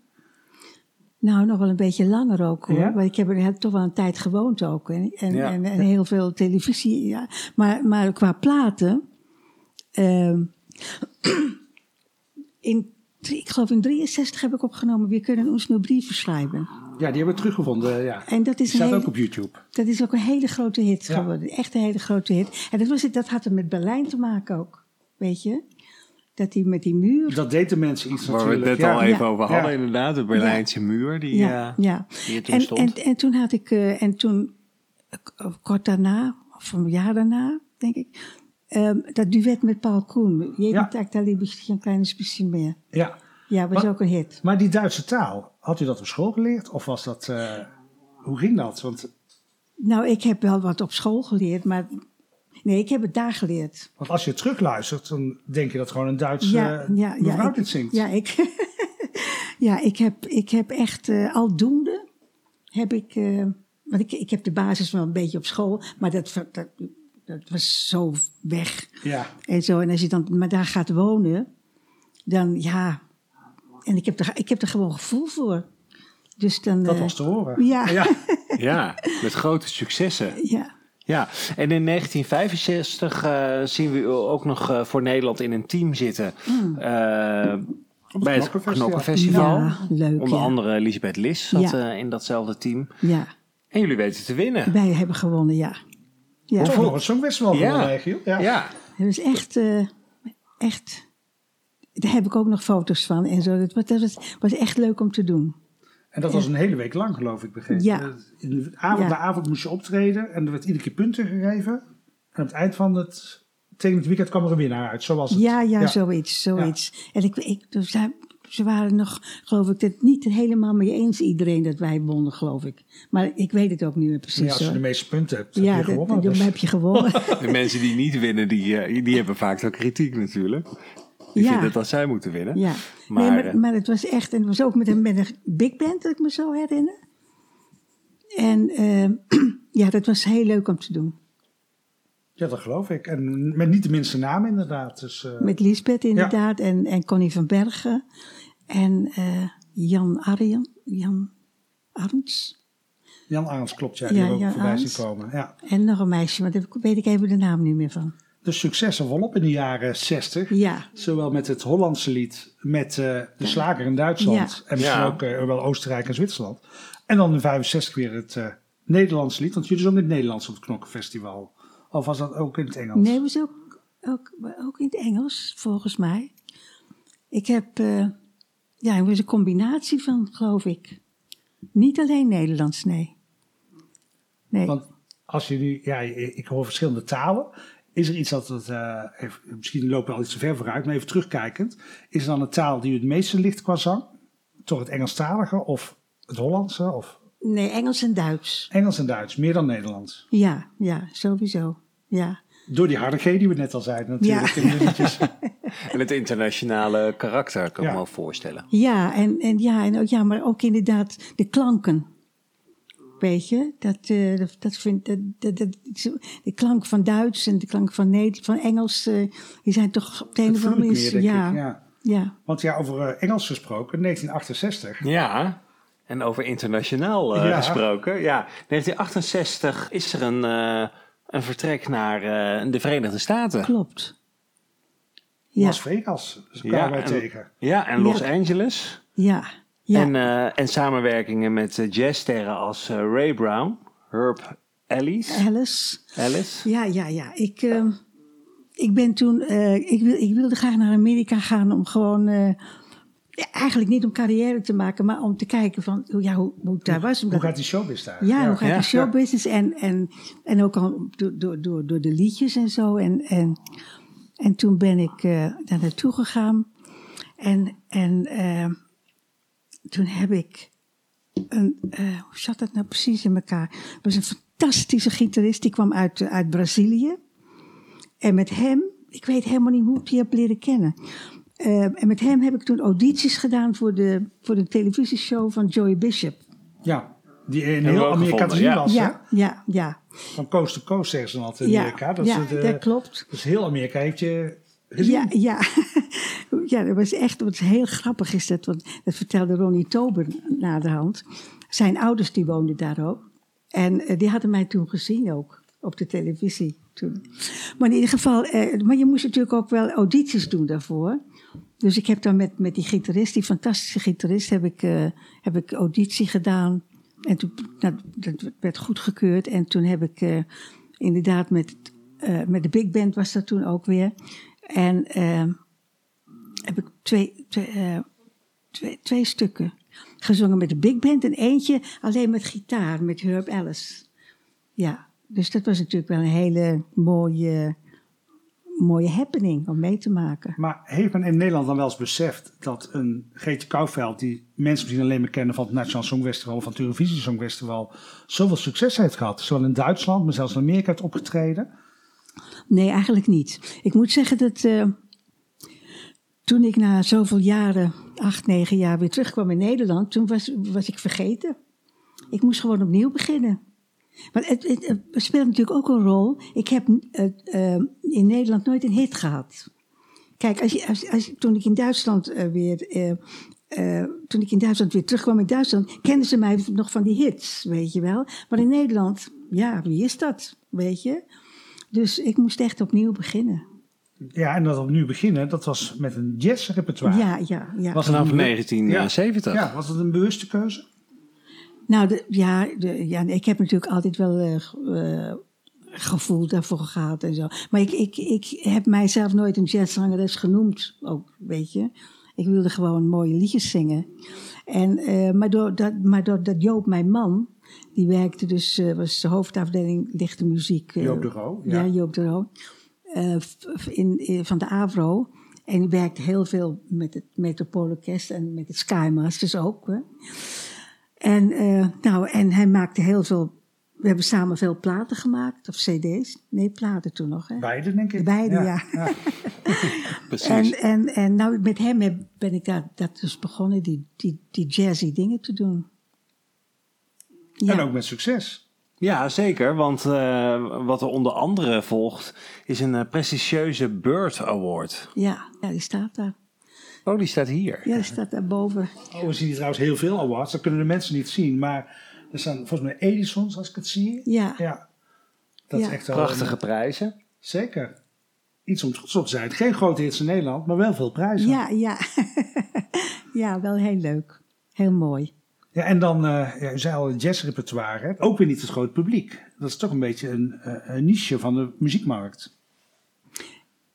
Nou nog wel een beetje langer ook hoor. Ja? Want ik heb er heb toch wel een tijd gewoond ook. En, en, Ja. en, en heel veel televisie. Ja. Maar, maar qua platen. ehm, in, ik geloof in 63 heb ik opgenomen. We kunnen ons nu brieven schrijven. Ja, die hebben we teruggevonden. Ja. En dat Die is een staat hele- ook op YouTube. Dat is ook een hele grote hit geworden. Echt een hele grote hit. En dat, was het, dat had er met Berlijn te maken ook. Weet je? Dat die met die muur. Dat deden mensen iets waar we het natuurlijk. net ja. al even Ja. over hadden, Ja. inderdaad. De Berlijnse muur die, ja, eh, ja. die toen En, stond. en, en toen had ik, eh, en toen, eh, kort daarna, of een jaar daarna, denk ik, ehm, dat duet met Paul Koen. Jeden Ja. Tag, daar liep ik geen kleine bisschen meer. Ja. Ja, was Maar- ook een hit. Maar die Duitse taal, had u dat op school geleerd? Of was dat... eh, hoe ging dat? Want, Nou, ik heb wel wat op school geleerd, maar nee, ik heb het daar geleerd. want als je het terugluistert, dan denk je dat gewoon een Duitse ja, ja, ja, mevrouw ik, dit zingt. Ja, ik, ja, ik heb, ik heb echt eh, aldoende heb ik, eh, want ik, ik heb de basis wel een beetje op school, maar dat, dat, dat was zo weg Ja. en zo. En als je dan maar daar gaat wonen, dan ja, en ik heb er, ik heb er gewoon gevoel voor. Dus dan, Dat eh, was te horen. ja. ja. Ja, met grote successen. ja. Ja, en in 1965 eh, zien we u ook nog eh, voor Nederland in een team zitten. Mm. eh, bij het Knokkenfestival. Ja, leuk, Onder ja. andere Elisabeth Lis zat Ja. eh, in datzelfde team. ja, En jullie weten te winnen. wij hebben gewonnen, ja. Ja, Toch nog een songfestival Ja. de regio. Ja. Ja, Het is echt, eh, echt. Daar heb ik ook nog foto's van en zo. Dat dat was echt leuk om te doen. En dat was een hele week lang, geloof ik, begrepen. Ja. In de avond Ja. na avond moest je optreden en er werd iedere keer punten gegeven. En op het eind van het, tegen het weekend kwam er een winnaar uit. Zo was het. Ja, ja, zoiets, zoiets. En ik, ik, dus daar- ze waren nog, geloof ik, het niet helemaal mee eens iedereen dat wij wonnen, geloof ik. Maar ik weet het ook niet meer Ja, precies. als je hoor. de meeste punten hebt, heb ja, je gewonnen. dan dus- heb je gewonnen. de mensen die niet winnen, die, eh, die hebben vaak wel kritiek natuurlijk. Die Ja. vinden dat zij moeten winnen. ja. Maar, nee, maar, eh, maar het was echt, en het was ook met een, met een big band, dat ik me zo herinner. En eh, ja, dat was heel leuk om te doen. Ja, dat geloof ik. En met niet de minste naam inderdaad. Dus, eh, Met Lisbeth inderdaad en, en Connie van Bergen en eh, Jan Arjen, Jan Arns. Jan Arends klopt, ja, die Ja, ook Jan voorbij Arends. zien komen. Ja. En nog een meisje, maar daar weet ik even de naam niet meer van. De successen volop in de jaren 60. Ja, Zowel met het Hollandse lied, met eh, de slager in Duitsland. Ja. En misschien Ja. ook eh, wel Oostenrijk en Zwitserland. En dan in 65 weer het eh Nederlandse lied. Want jullie zongen in het Nederlands op het Knokkenfestival. Of was dat ook in het Engels? nee, was ook, ook, ook in het Engels, volgens mij. Ik heb, eh, ja, het was een combinatie van, geloof ik. Niet alleen Nederlands, nee. Nee, Want als je nu, ja, ik hoor verschillende talen. Is er iets dat het, eh, even, misschien lopen we al iets te ver vooruit, maar even terugkijkend. Is er dan een taal die u het meeste ligt qua zang? Toch het Engelstalige of het Hollandse of nee, Engels en Duits. Engels en Duits, meer dan Nederlands? Ja, ja, sowieso. Ja, Door die harde G die we net al zeiden natuurlijk Ja. in de liedjes. En het internationale karakter kan ik Ja. me wel voorstellen. ja, en, en, ja, en ook, ja, maar ook inderdaad de klanken. Weet je, dat, eh, dat, dat vind dat, dat, dat, de klank van Duits en de klank van, Nederlands, van Engels, eh, die zijn toch op de een of andere manier. ja, ik. ja. Ja. Want ja, over eh, Engels gesproken, 1968. Ja, en over internationaal eh, Ja. gesproken. Ja, 1968 is er een, eh, een vertrek naar eh, de Verenigde Staten. klopt. Ja, Las Vegas, dus kwamen wij en, tegen. ja, en Los Ja. Angeles. ja, ja. En, eh, en samenwerkingen met eh, jazzsterren als eh, Ray Brown, Herb Ellis. Alice. Ellis. Ja, ja, ja. Ik, eh, ik ben toen, eh, ik, wil, ik wilde graag naar Amerika gaan om gewoon, eh, ja, eigenlijk niet om carrière te maken, maar om te kijken van, hoe- ja, hoe, hoe het daar was. Hoe gaat die showbiz daar? ja, hoe gaat ja, de showbusiness en, en, en ook al door, door, door, door de liedjes en zo. En, en, en toen ben ik eh, daar naartoe gegaan. En, en eh, toen heb ik een, eh, hoe zat dat nou precies in elkaar? Er was een fantastische gitarist, die kwam uit, uit Brazilië. En met hem, ik weet helemaal niet hoe ik die heb leren kennen. Eh, en met hem heb ik toen audities gedaan voor de, voor de televisieshow van Joey Bishop. Ja, die in heel Amerika ja. was. hè? Ja, ja, ja. Van coast to coast zeggen ze dan altijd in Ja, Amerika. Dat, ja, is dat eh, klopt. Dus heel Amerika heeft je Ja, ja. ja, dat was echt, wat heel grappig is dat, want dat vertelde Ronnie Tober naderhand. Zijn ouders die woonden daar ook. En eh, die hadden mij toen gezien ook, op de televisie toen. Maar in ieder geval, eh, maar je moest natuurlijk ook wel audities doen daarvoor. Dus ik heb dan met, met die gitarist, die fantastische gitarist, heb ik, eh, heb ik auditie gedaan. En toen, nou, dat werd goedgekeurd. En toen heb ik inderdaad met, met de big band was dat toen ook weer. En eh, heb ik twee, twee, eh, twee, twee stukken gezongen met de big band. En eentje alleen met gitaar, met Herb Ellis. Ja, dus dat was natuurlijk wel een hele mooie, mooie happening om mee te maken. Maar heeft men in Nederland dan wel eens beseft dat een Greetje Kouwveld, die mensen misschien alleen maar kennen van het Nationaal Songfestival of van het Eurovisie Songfestival, zoveel succes heeft gehad? Zowel in Duitsland, maar zelfs in Amerika heeft opgetreden. Nee, eigenlijk niet. Ik moet zeggen dat eh, toen ik na zoveel jaren, acht, negen jaar, weer terugkwam in Nederland, toen was, was ik vergeten. Ik moest gewoon opnieuw beginnen. Maar het, speelt natuurlijk ook een rol. Ik heb eh, in Nederland nooit een hit gehad. Kijk, als je, als, toen ik in Duitsland eh, weer. toen ik in Duitsland weer terugkwam in Duitsland, kenden ze mij nog van die hits, weet je wel. Maar in Nederland, ja, wie is dat, weet je? Dus ik moest echt opnieuw beginnen. Ja, en dat opnieuw beginnen, dat was met een jazzrepertoire. Ja, ja, ja. Was Vanaf het be- 1970. Ja, was dat een bewuste keuze? Nou, de, ja, de, ja, ik heb natuurlijk altijd wel eh, eh, gevoel daarvoor gehad en zo. Maar ik, ik, ik heb mijzelf nooit een jazzzangeres genoemd, ook, weet je. Ik wilde gewoon mooie liedjes zingen. En, eh, maar, door dat, maar doordat Joop, mijn man, die werkte dus, eh, was de hoofdafdeling lichte muziek. eh, Joop de Roo, Ja, ja. Joop de Roo. eh, in, in- van de AVRO. En die werkte heel veel met het Metropoolorkest en met het Skymasters ook. Hè. En, eh, nou, en hij maakte heel veel. We hebben samen veel platen gemaakt, of CD's. Nee, platen toen nog. Hè? Beide, denk ik. Beide, ja. Precies. En, en, en nou, met hem heb- ben ik daar, dat dus begonnen, die, die, die jazzy dingen te doen. Ja, En ook met succes. Ja, zeker. Want eh, wat er onder andere volgt is een eh, prestigieuze Bird Award. ja, ja, die staat daar. Oh, die staat hier. Ja, die staat daar boven. Oh, we zien hier trouwens heel veel awards. Dat kunnen de mensen niet zien. Maar er staan volgens mij Edisons, als ik het zie. Ja, Ja. Dat Ja. is echt wel... Prachtige een- prijzen. zeker. Iets om trots op te zijn. Geen grote hits in Nederland, maar wel veel prijzen. ja, ja. ja, wel heel leuk. Heel mooi. Ja, en dan, eh ja, u zei al, het jazzrepertoire. hè. Ook weer niet het groot publiek. Dat is toch een beetje een, eh, een niche van de muziekmarkt.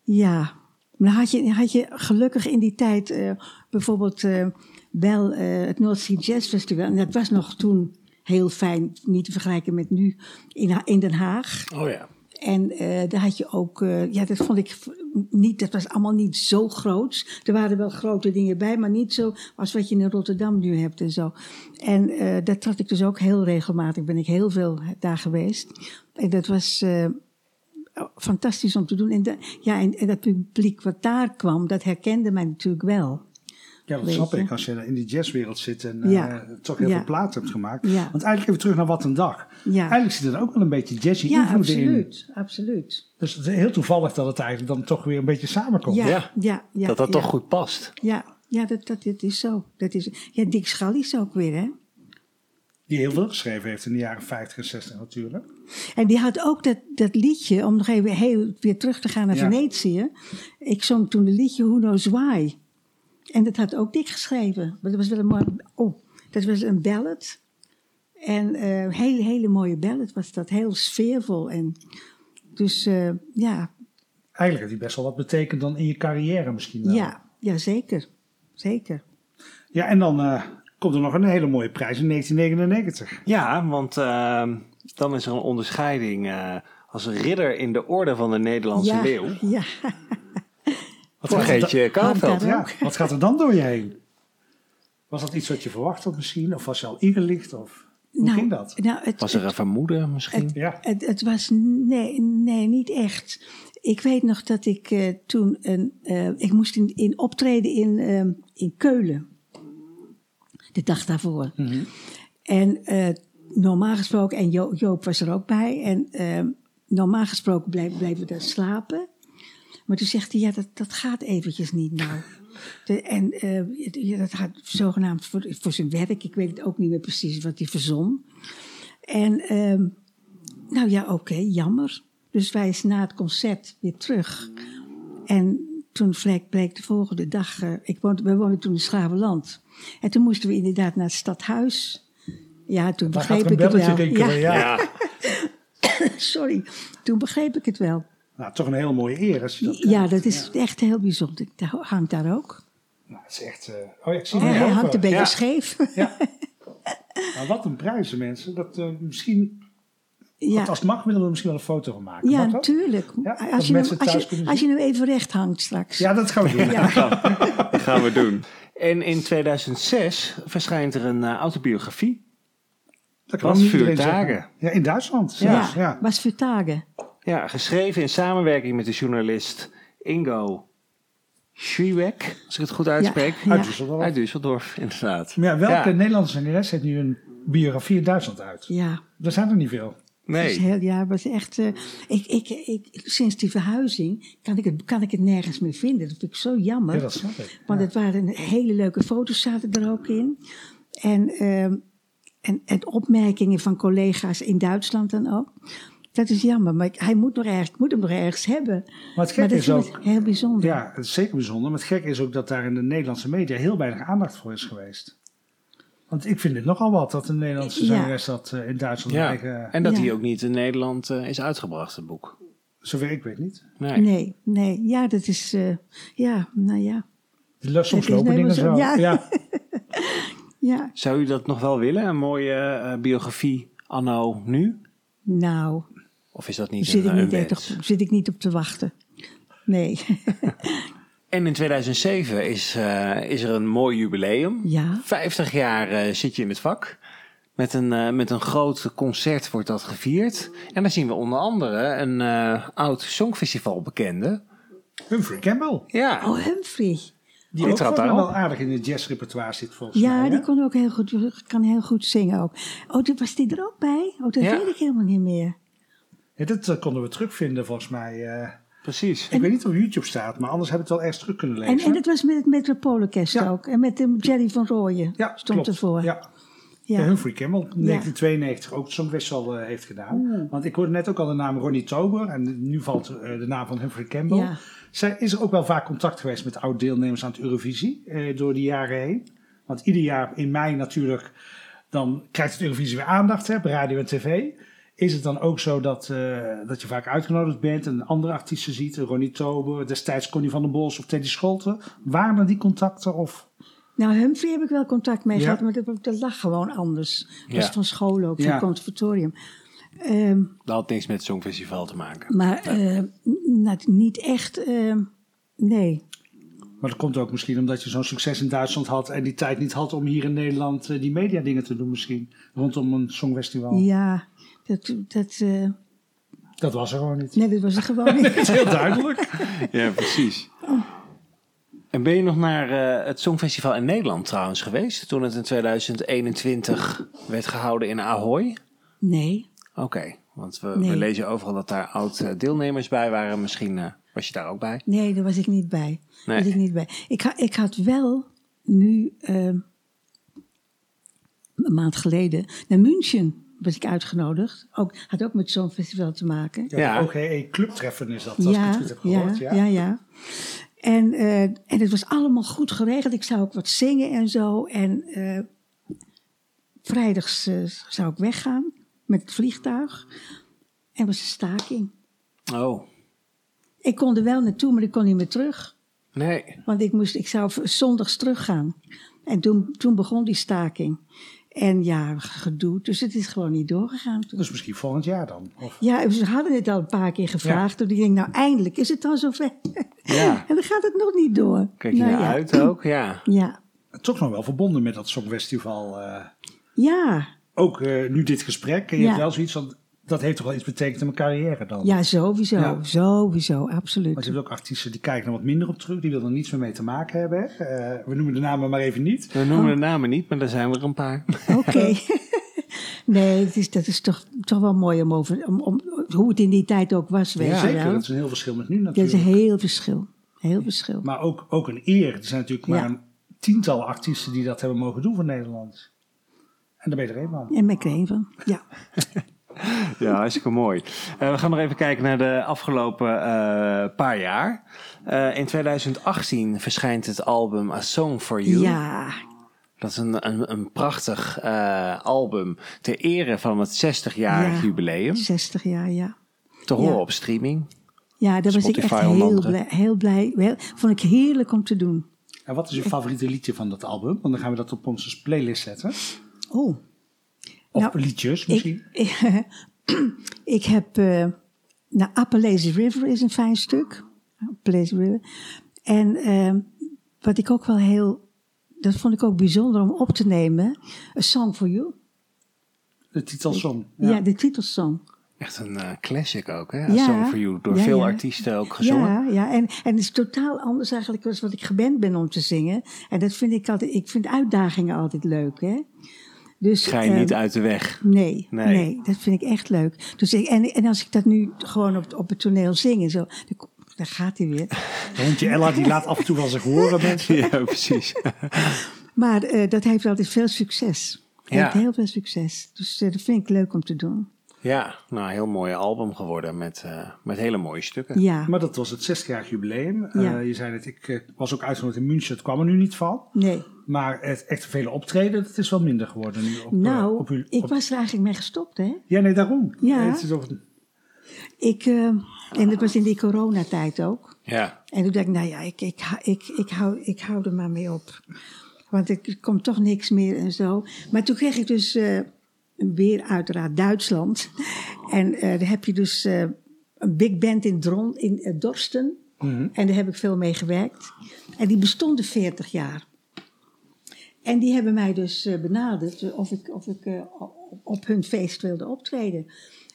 Ja, maar had je, had je gelukkig in die tijd eh, bijvoorbeeld eh, wel eh, het North Sea Jazz Festival. En dat was nog toen heel fijn, niet te vergelijken met nu, in, in Den Haag. Oh ja. En eh, daar had je ook, eh, ja, dat vond ik niet, dat was allemaal niet zo groots. Er waren wel grote dingen bij, maar niet zo als wat je in Rotterdam nu hebt en zo. En eh daar trad ik dus ook heel regelmatig, ben ik heel veel daar geweest. En dat was eh, fantastisch om te doen. En, da- ja, en dat publiek wat daar kwam, dat herkende mij natuurlijk wel. Ja, dat snap je? ik. Als je in die jazzwereld zit en eh, Ja. toch heel Ja. veel platen hebt gemaakt. Ja. Want eigenlijk even terug naar Wat een Dag. Ja, Eigenlijk zit er ook wel een beetje jazzy ja invloeden in. absoluut. absoluut. Dus het is heel toevallig dat het eigenlijk dan toch weer een beetje samenkomt. Ja, Ja. ja, ja, dat dat ja. toch goed past. Ja, ja dat, dat, dat is zo. Dat is, ja, Dick Schallies ook weer, hè? Die heel veel geschreven heeft in de jaren 50 en 60 natuurlijk. En die had ook dat, dat liedje, om nog even heel, weer terug te gaan naar Ja. Venetië. Ik zong toen het liedje Who Knows Why. En dat had ook Dick geschreven. Maar dat was wel een mooi, oh, dat was een ballad. En een hele, hele mooie ballad was dat. Heel sfeervol. En dus eh, ja, Eigenlijk heeft hij best wel wat betekend dan in je carrière misschien wel. ja, ja, zeker. Zeker. Ja, en dan eh, komt er nog een hele mooie prijs in 1999. Ja, want ehm, dan is er een onderscheiding eh, als ridder in de orde van de Nederlandse ja, leeuw. Ja, Wat er Geetje Kouwveld. daar Ja, ook. wat gaat er dan door je heen? Was dat iets wat je verwacht had misschien? Of was je al ingelicht? Of hoe ging dat? Nou, het, Was er een vermoeden misschien? Ja, Het, het was, nee, nee, niet echt. Ik weet nog dat ik eh, toen een, eh, ik moest in, in optreden in, ehm, in Keulen. De dag daarvoor. En eh, normaal gesproken, en Jo- Joop was er ook bij. En ehm, normaal gesproken bleven, bleven we daar slapen. Maar toen zegt hij, ja, dat, dat gaat eventjes niet nou. De, en eh, ja, dat gaat zogenaamd voor, voor zijn werk. Ik weet het ook niet meer precies wat hij verzon. En ehm, nou ja, oké, jammer. Dus wij is na het concert weer terug. En toen bleek, bleek de volgende dag, eh, ik woonde, we woonden toen in Schravenland. En toen moesten we inderdaad naar het stadhuis. Ja, toen begreep ik het wel. Ja, sorry. Toen begreep ik het wel. Nou, toch een hele mooie eer als je dat Ja, krijgt. dat is echt heel bijzonder. Dat hangt daar ook. Nou, het is echt... eh, oh ja, ik zie Hij het hangt een beetje Ja. scheef. Ja. Nou, wat een prijzen, mensen. Dat, eh, misschien, ja, als het mag, willen we er misschien wel een foto van maken. ja natuurlijk. Ja, als, je als, als hem even recht hangt straks. Ja, dat gaan we doen. Ja. dat gaan we doen. En in 2006 verschijnt er een eh, autobiografie. Dat Was iedereen Vuurdagen. zeggen. Ja, in Duitsland Ja, zelfs. Ja. was Vertagen. Ja, geschreven in samenwerking met de journalist Ingo Schwiebeck, als ik het goed uitspreek. Ja. Uit Düsseldorf. Uit Düsseldorf, inderdaad. Maar ja, welke Ja. Nederlandse zangeres heeft nu een biografie in Duitsland uit? Ja, Er zijn er niet veel. Nee. Dus heel, ja, was echt. eh, ik, ik, ik, sinds die verhuizing kan ik, het, kan ik het nergens meer vinden. Dat vind ik zo jammer. Ja, dat snap ik. Want Ja. het waren hele leuke foto's zaten er ook in. En, ehm, en, en opmerkingen van collega's in Duitsland dan ook. Dat is jammer, maar hij moet, nog ergens, moet hem nog ergens hebben. Maar het Maar dat is ook... heel bijzonder. Ja, het is zeker bijzonder. Maar het gekke is ook dat daar in de Nederlandse media heel weinig aandacht voor is geweest. Want ik vind het nogal wat dat een Nederlandse Ja. zangeres dat eh, in Duitsland Ja. eigen... En dat Ja. hij ook niet in Nederland eh, is uitgebracht, het boek. Zover ik weet niet. Nee. Nee, nee, ja, dat is. eh, ja, nou ja. Die Soms lopen dingen zo. Ja. ja. Ja, Zou u dat nog wel willen, een mooie biografie anno nu? nou, Of is dat niet zit, een, ik een niet echt wens? op, zit ik niet op te wachten. Nee. En in 2007 is, eh, is er een mooi jubileum. Ja. 50 jaar eh, zit je in het vak. Met een, eh, met een groot concert wordt dat gevierd. En dan zien we onder andere een eh, oud songfestival bekende. Humphrey Campbell. Ja, Oh, Humphrey. Die ook trad wel aardig in het jazzrepertoire zit volgens mij. Ja, die kon ook heel goed, kan heel goed zingen ook. Oh, die- was die er ook bij? Oh, dat Ja. weet ik helemaal niet meer. Ja, dat eh, konden we terugvinden volgens mij. eh. precies. ik weet niet of het op YouTube staat, maar anders heb ik het wel ergens terug kunnen lezen. En, en dat was met het Metropoolorkest Ja. ook. En met de Jerry van Rooyen ja, stond klopt. ervoor. Ja. Ja. Humphrey Campbell, 1992 ook zo'n wissel eh, heeft gedaan. Want ik hoorde net ook al de naam Ronnie Tober en nu valt eh, de naam van Humphrey Campbell. Ja. Zij is er ook wel vaak contact geweest met oud-deelnemers aan het Eurovisie eh, door die jaren heen. Want ieder jaar in mei natuurlijk, dan krijgt het Eurovisie weer aandacht hè, bij radio en tv. Is het dan ook zo dat, eh, dat je vaak uitgenodigd bent en andere artiesten ziet, Ronnie Tober, destijds Connie van den Bos of Teddy Scholten? Waren er die contacten of... Nou, Humphrey heb ik wel contact mee Ja. gehad, maar dat, dat lag gewoon anders. Dat Ja. was van school ook, van Ja. het conservatorium. Ehm, Dat had niks met het Songfestival te maken. maar eh, niet echt, ehm, nee. Maar dat komt ook misschien omdat je zo'n succes in Duitsland had en die tijd niet had om hier in Nederland eh, die mediadingen te doen misschien. Rondom een songfestival. Ja, dat, dat, eh, Dat was er gewoon niet. nee, dat was er gewoon niet. Heel duidelijk. Ja, precies. En ben je nog naar eh, het Songfestival in Nederland trouwens geweest? Toen het in 2021 werd gehouden in Ahoy? Nee. Oké, want we, Nee. we lezen overal dat daar oud deelnemers bij waren. Misschien eh, was je daar ook bij. Nee, daar was ik niet bij. Nee. Was ik niet bij. Ik, ha- ik had wel nu, ehm, een maand geleden, naar München was ik uitgenodigd. Ook, had ook met zo'n festival te maken. Ja, Ja. de OGE clubtreffen is dat, als ik Ja, het goed heb ja, gehoord. ja, ja. En, eh, en het was allemaal goed geregeld. Ik zou ook wat zingen en zo. En eh, vrijdags eh, zou ik weggaan met het vliegtuig. En er was een staking. Oh, Ik kon er wel naartoe, maar ik kon niet meer terug. nee. Want ik, moest, ik zou zondags teruggaan. En toen, toen begon die staking. En ja, gedoe. Dus het is gewoon niet doorgegaan toen. Dus misschien volgend jaar dan. Of, Ja, ze hadden het al een paar keer gevraagd. Toen ik denk, nou eindelijk is het dan zover. Ja. en dan gaat het nog niet door. Kijk je nou, naar ja. uit ook? Ja. Ja. toch nog wel verbonden met dat Songfestival. eh Ja. ook eh, nu dit gesprek. En je Ja. hebt wel zoiets van, dat heeft toch wel iets betekend in mijn carrière dan. ja, sowieso. Ja. Sowieso, absoluut. Want je hebt ook artiesten die kijken er wat minder op terug. Die willen er niets meer mee te maken hebben. Eh, we noemen de namen maar even niet. We noemen de namen niet, maar er zijn er een paar. Oké. nee, het is, dat is toch, toch wel mooi om over... Om, om, hoe het in die tijd ook was, weet Ja, je Zeker, wel. dat is een heel verschil met nu Dat is natuurlijk. een heel verschil. Heel verschil. Maar ook, ook een eer. Er zijn natuurlijk maar Ja. een tiental artiesten die dat hebben mogen doen voor Nederland. En daar ben je er een van. En ben ik er een van. Ja. Ja, hartstikke mooi. Eh, we gaan nog even kijken naar de afgelopen eh, paar jaar. Eh, in 2018 verschijnt het album A Song for You. Ja. Dat is een, een, een prachtig eh, album ter ere van het 60-jarig Ja. jubileum. 60 jaar, ja. Te horen Ja. op streaming. Ja, daar was ik echt heel blij, heel blij. Heel, vond ik heerlijk om te doen. En wat is je favoriete liedje van dat album? Want dan gaan we dat op onze playlist zetten. Oh. Of Nou, liedjes misschien. Ik, ik heb... eh nou, Appalachian River is een fijn stuk. Appalachian River. En eh, wat ik ook wel heel... Dat vond ik ook bijzonder om op te nemen. A Song for You. De titelsong. Ja, de titelsong. Echt een eh, classic ook, hè? A Ja. Song for You. Door Ja, veel ja. artiesten ook gezongen. Ja, ja. En, en het is totaal anders eigenlijk dan wat ik gewend ben om te zingen. En dat vind ik altijd, ik vind uitdagingen altijd leuk, hè. Dus, Ga je niet uit de weg. Nee, Nee. nee, dat vind ik echt leuk. Dus ik, en, en als ik dat nu gewoon op, op het toneel zing en zo, dan, dan gaat hij weer. Hondje Ella die laat af en toe wel zich horen mensen. Ja, precies. Maar eh, dat heeft altijd veel succes. Ja. Heeft heel veel succes. Dus eh, dat vind ik leuk om te doen. Ja, nou, een heel mooi album geworden met, eh, met hele mooie stukken. Ja, Maar dat was het 60-jarig jubileum. Eh, Ja. je zei het, ik eh, was ook uitgenodigd in München. Het kwam er nu niet van. nee. Maar het echt vele optreden, dat is wel minder geworden nu. Op, eh, Nou, op uw- ik was er eigenlijk mee gestopt, hè. Ja, nee, daarom. Ja. Het is ook, Ik, eh, en dat was in die coronatijd ook. Ja, En toen dacht ik, nou ja, ik, ik, hou- ik, ik, hou, ik hou er maar mee op. Want er er komt toch niks meer en zo. Maar toen kreeg ik dus eh, weer uiteraard Duitsland. En eh daar heb je dus eh, een big band in, Dron, in eh, Dorsten. En daar heb ik veel mee gewerkt. En die bestonden 40 jaar. En die hebben mij dus benaderd of ik, of ik op- op hun feest wilde optreden.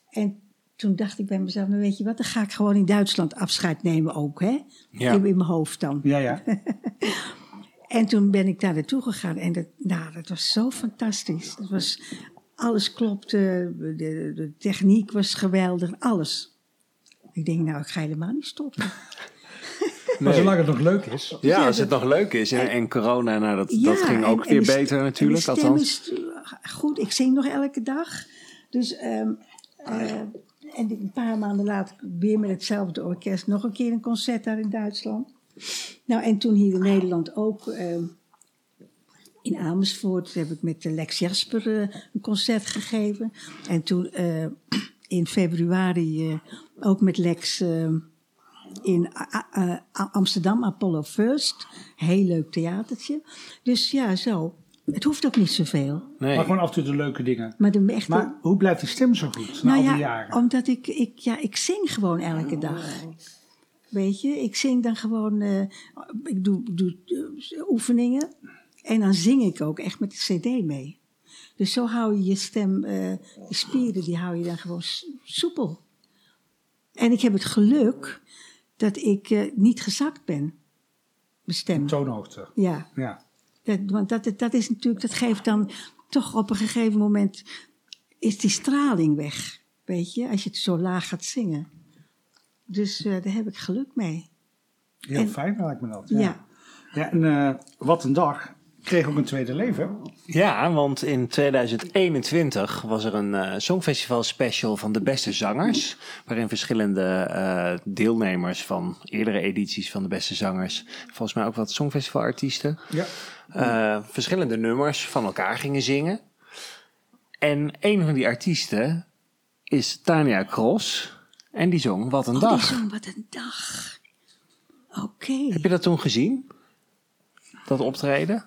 En toen dacht ik bij mezelf, nou weet je wat, dan ga ik gewoon in Duitsland afscheid nemen ook, hè? Ja. In, in mijn hoofd dan. ja, ja. En toen ben ik daar naartoe gegaan en dat, nou, dat was zo fantastisch. Dat was, alles klopte, de, de, de techniek was geweldig, alles. Ik denk, nou, ik ga helemaal niet stoppen. Maar zolang het nog leuk is. ja als het nog leuk is. En, en corona, nou, dat, dat ging en- ook en weer beter en natuurlijk. De stem Althans. is eh, goed, ik zing nog elke dag. Dus, ehm, eh, en een paar maanden later weer met hetzelfde orkest nog een keer een concert daar in Duitsland. Nou, en toen hier in Nederland ook. ehm, in Amersfoort heb ik met de Lex Jasper eh, een concert gegeven. En toen eh, in februari eh, ook met Lex in A- A- A- Amsterdam, Apollo First. Heel leuk theatertje. Dus ja, zo. Het hoeft ook niet zoveel. Nee. Maar gewoon af en toe de leuke dingen. Maar de echte... Maar hoe blijft die stem zo goed na nou al ja, die jaren? omdat ik, ik, ja, ik zing gewoon elke dag. Weet je, ik zing dan gewoon, eh, ik doe, doe oefeningen en dan zing ik ook echt met de cd mee. Dus zo hou je je stem, je spieren, die hou je dan gewoon soepel. En ik heb het geluk dat ik eh, niet gezakt ben. mijn stem. Toonhoogte. Ja, Ja. dat, want dat, dat is natuurlijk, dat geeft dan toch op een gegeven moment, is die straling weg. Weet je, als je het zo laag gaat zingen. Dus eh, daar heb ik geluk mee. Heel En- fijn lijkt me dat. Ja. Ja. Ja, en wat een dag. Kreeg ook een tweede leven. Ja, want in 2021 was er een eh, songfestival special van de beste zangers. Waarin verschillende eh, deelnemers van eerdere edities van de beste zangers, volgens mij ook wat songfestivalartiesten, Ja. eh, verschillende nummers van elkaar gingen zingen. En een van die artiesten is Tania Cross. En die zong Wat een Oh, die dag. zong wat een dag. Oké. Heb je dat toen gezien? Dat optreden?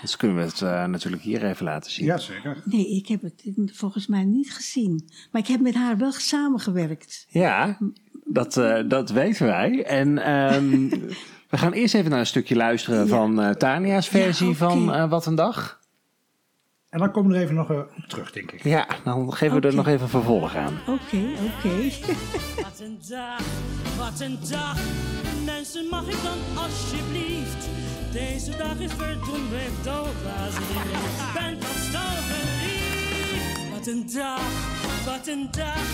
Dus kunnen we het eh, natuurlijk hier even laten zien. Ja, zeker. Nee, ik heb het volgens mij niet gezien. Maar ik heb met haar wel samengewerkt. Ja, dat, eh, dat weten wij. En ehm, we gaan eerst even naar een stukje luisteren Ja. van eh, Tania's versie Ja, van Wat een Dag. En dan komen we er even nog op terug, denk ik. Ja, dan geven we er nog even vervolg aan. Oké, oké. Wat een dag, wat een dag. Mensen, mag ik dan alsjeblieft? Deze dag is verdoemd met doodwaanzin. Ik ben toch verliefd. Wat een dag, wat een dag.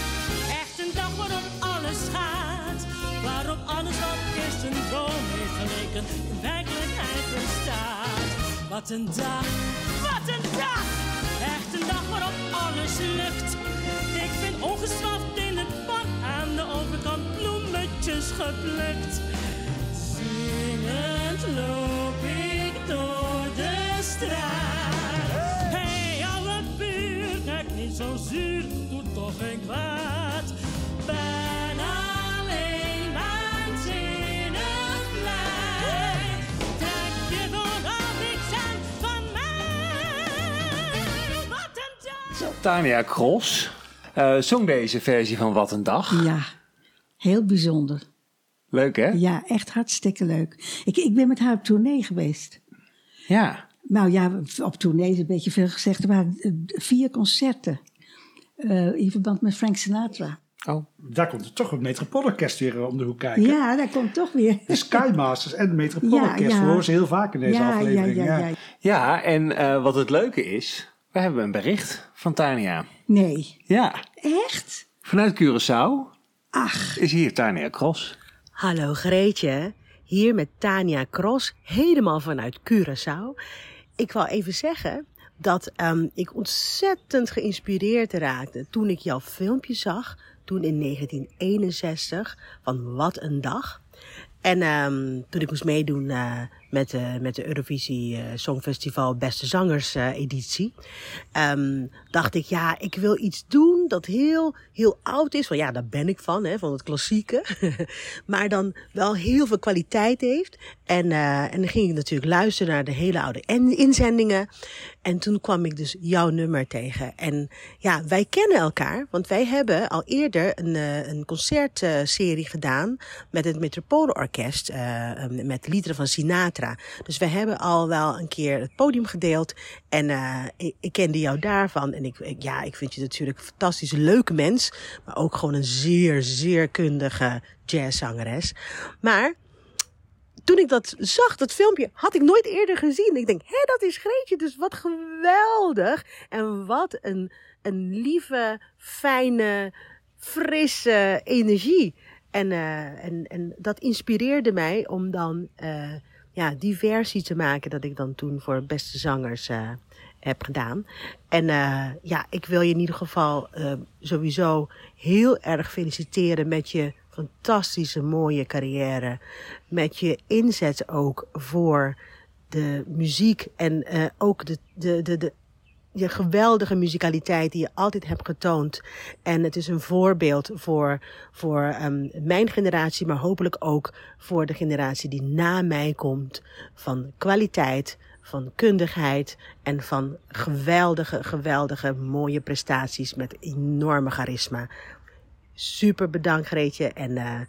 Echt een dag waarop alles gaat. Waarop alles wat eerst een droom heeft geleken in werkelijkheid bestaat. Wat een dag, wat een dag. Echt een dag waarop alles lukt. Ik vind ongestraft in het park aan de overkant bloemetjes geplukt. Zingend loop door de straat. Hey, alle buurt, kijk niet zo zuur, doet toch geen kwaad. Ben alleen maar zinnig blij. Trek je gewoon niks aan van mij. Wat een dag. Tania Cross eh, zong deze versie van Wat een Dag. Ja, heel bijzonder. Leuk hè? Ja, echt hartstikke leuk. Ik, ik ben met haar op tournee geweest. Ja. Nou ja, op tournee is een beetje veel gezegd. Er waren eh, vier concerten. eh, in verband met Frank Sinatra. Oh. Daar komt er toch het Metropoolorkest weer eh, om de hoek kijken. Ja, daar komt toch weer. De Skymasters en het Metropoolorkest. Ja, ja. We horen ze heel vaak in deze ja, aflevering. Ja, ja, ja. Ja, en eh, wat het leuke is, we hebben een bericht van Tania. Nee, Ja, echt? vanuit Curaçao Ach, is hier Tania Cross. Hallo Greetje, hier met Tania Cross, helemaal vanuit Curaçao. Ik wou even zeggen dat ehm, ik ontzettend geïnspireerd raakte toen ik jouw filmpje zag, toen in 1961, van Wat een Dag. En ehm, toen ik moest meedoen eh, met, de met de Eurovisie eh, Songfestival Beste Zangers eh, editie, ehm, dacht ik, ja, ik wil iets doen dat heel, heel oud is. Want ja, daar ben ik van, hè, van het klassieke. maar dan wel heel veel kwaliteit heeft. En, eh, en dan ging ik natuurlijk luisteren naar de hele oude en- inzendingen. En toen kwam ik dus jouw nummer tegen. En ja, wij kennen elkaar, want wij hebben al eerder een, een concertserie gedaan met het Metropoolorkest, eh, met liederen van Sinatra. Dus we hebben al wel een keer het podium gedeeld. En eh, ik, kende jou daarvan. En ik, ik- ja, ik vind je natuurlijk een fantastisch leuke mens, maar ook gewoon een zeer, zeer kundige jazzzangeres. Maar toen ik dat zag, dat filmpje, had ik nooit eerder gezien. Ik denk, hé, dat is Greetje, dus wat geweldig. En wat een, een lieve, fijne, frisse energie. En, eh, en, en dat inspireerde mij om dan eh, ja, die versie te maken dat ik dan toen voor Beste Zangers eh, heb gedaan. En eh, ja, ik wil je in ieder geval eh, sowieso heel erg feliciteren met je fantastische mooie carrière. Met je inzet ook voor de muziek en ook de, de, de, de, je geweldige muzikaliteit die je altijd hebt getoond. En het is een voorbeeld voor, voor ehm, mijn generatie, maar hopelijk ook voor de generatie die na mij komt. Van kwaliteit, van kundigheid en van geweldige, geweldige mooie prestaties met enorme charisma. Super bedankt Greetje en, eh,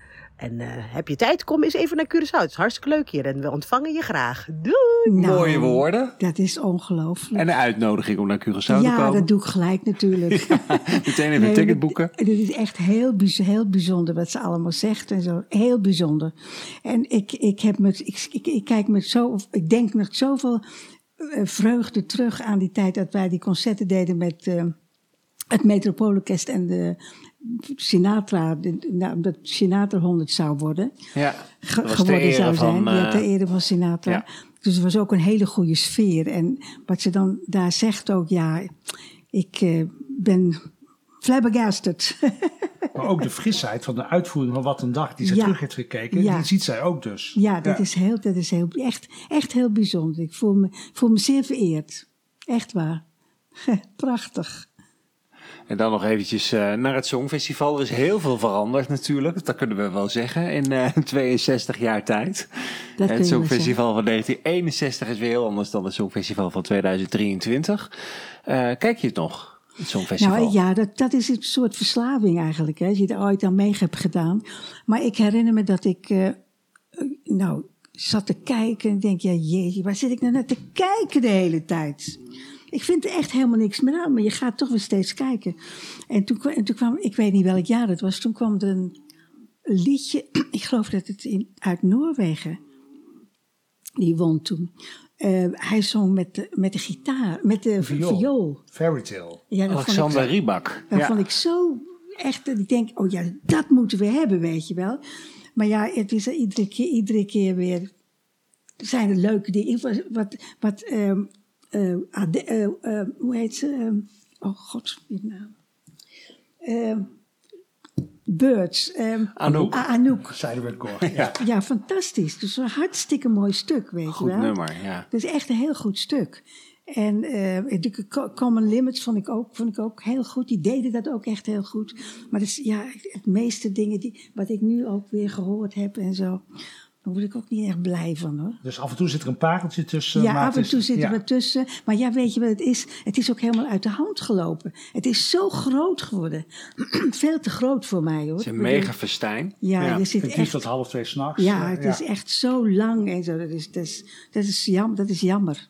En eh, heb je tijd, kom eens even naar Curaçao. Het is hartstikke leuk hier en we ontvangen je graag. Doei! Nou, Mooie woorden. Dat is ongelooflijk. En een uitnodiging om naar Curaçao te ja, komen. dat doe ik gelijk natuurlijk. Meteen even Nee, een ticket boeken. Het is echt heel, heel bijzonder wat ze allemaal zegt en zo. Heel bijzonder. En ik, ik, heb met, ik, ik, ik kijk met zo, ik denk met zoveel eh, vreugde terug aan die tijd dat wij die concerten deden met eh, het Metropoolorkest en de Sinatra, nou, dat Sinatra 100 zou worden Ja, geworden zou van, zijn. ja, eh, ter ere van Sinatra. ja. Dus het was ook een hele goede sfeer. En wat ze dan daar zegt ook, ja, ik eh, ben flabbergasted. Maar ook de frisheid van de uitvoering van Wat een Dag die ze Ja. terug heeft gekeken, Ja. die ziet zij ook dus. ja, dat is, heel, dat is heel, echt, echt heel bijzonder. Ik voel me, voel me zeer vereerd. Echt waar. Prachtig. En dan nog eventjes eh, naar het Songfestival. Er is heel veel veranderd natuurlijk. Dat kunnen we wel zeggen in eh 62 jaar tijd. Dat het Songfestival van 1961 is weer heel anders dan het Songfestival van 2023. Eh, kijk je het nog, het Songfestival? Nou ja, dat, dat is een soort verslaving eigenlijk. Hè, als je er ooit aan mee hebt gedaan. Maar ik herinner me dat ik, nou, zat te kijken en denk, ja jeetje, waar zit ik nou naar te kijken de hele tijd? Ik vind er echt helemaal niks meer aan, maar je gaat toch weer steeds kijken. En toen, en toen kwam, ik weet niet welk jaar het was, toen kwam er een liedje, ik geloof dat het in, uit Noorwegen, die won toen. Eh, hij zong met de, met de gitaar, met de Viool. viool. Fairy tale. Ja, dat vond ik Alexander Riebak. dat Ja. vond ik zo echt dat ik denk, oh ja, dat moeten we hebben, weet je wel. Maar ja, het is er iedere keer, iedere keer weer zijn er leuke dingen. Wat, wat, ehm, eh, Ade- eh, eh, hoe heet ze? Ehm, oh god, wie naam. Ehm, Birds. ehm, Anouk. Anouk. Zeiden we het koor. Ja. Ja, fantastisch. Dus een hartstikke mooi stuk, weet Goed je wel. nummer, ja. Dat is echt een heel goed stuk. En eh, de Co- Common Limits vond ik, ook, vond ik ook heel goed. Die deden dat ook echt heel goed. Maar dat is, ja, het meeste dingen die, wat ik nu ook weer gehoord heb en zo. Daar word ik ook niet echt blij van hoor. Dus af en toe zit er een pareltje tussen. ja, maar af en is- toe zitten ja. we tussen. Maar ja, weet je wat het is? Het is ook helemaal uit de hand gelopen. Het is zo groot geworden. Veel te groot voor mij hoor. Het is een mega festijn. Ja, Ja, je zit het echt tot half twee s'nachts. ja, het is echt zo lang en zo. Dat is, dat is, dat is, jam, dat is jammer.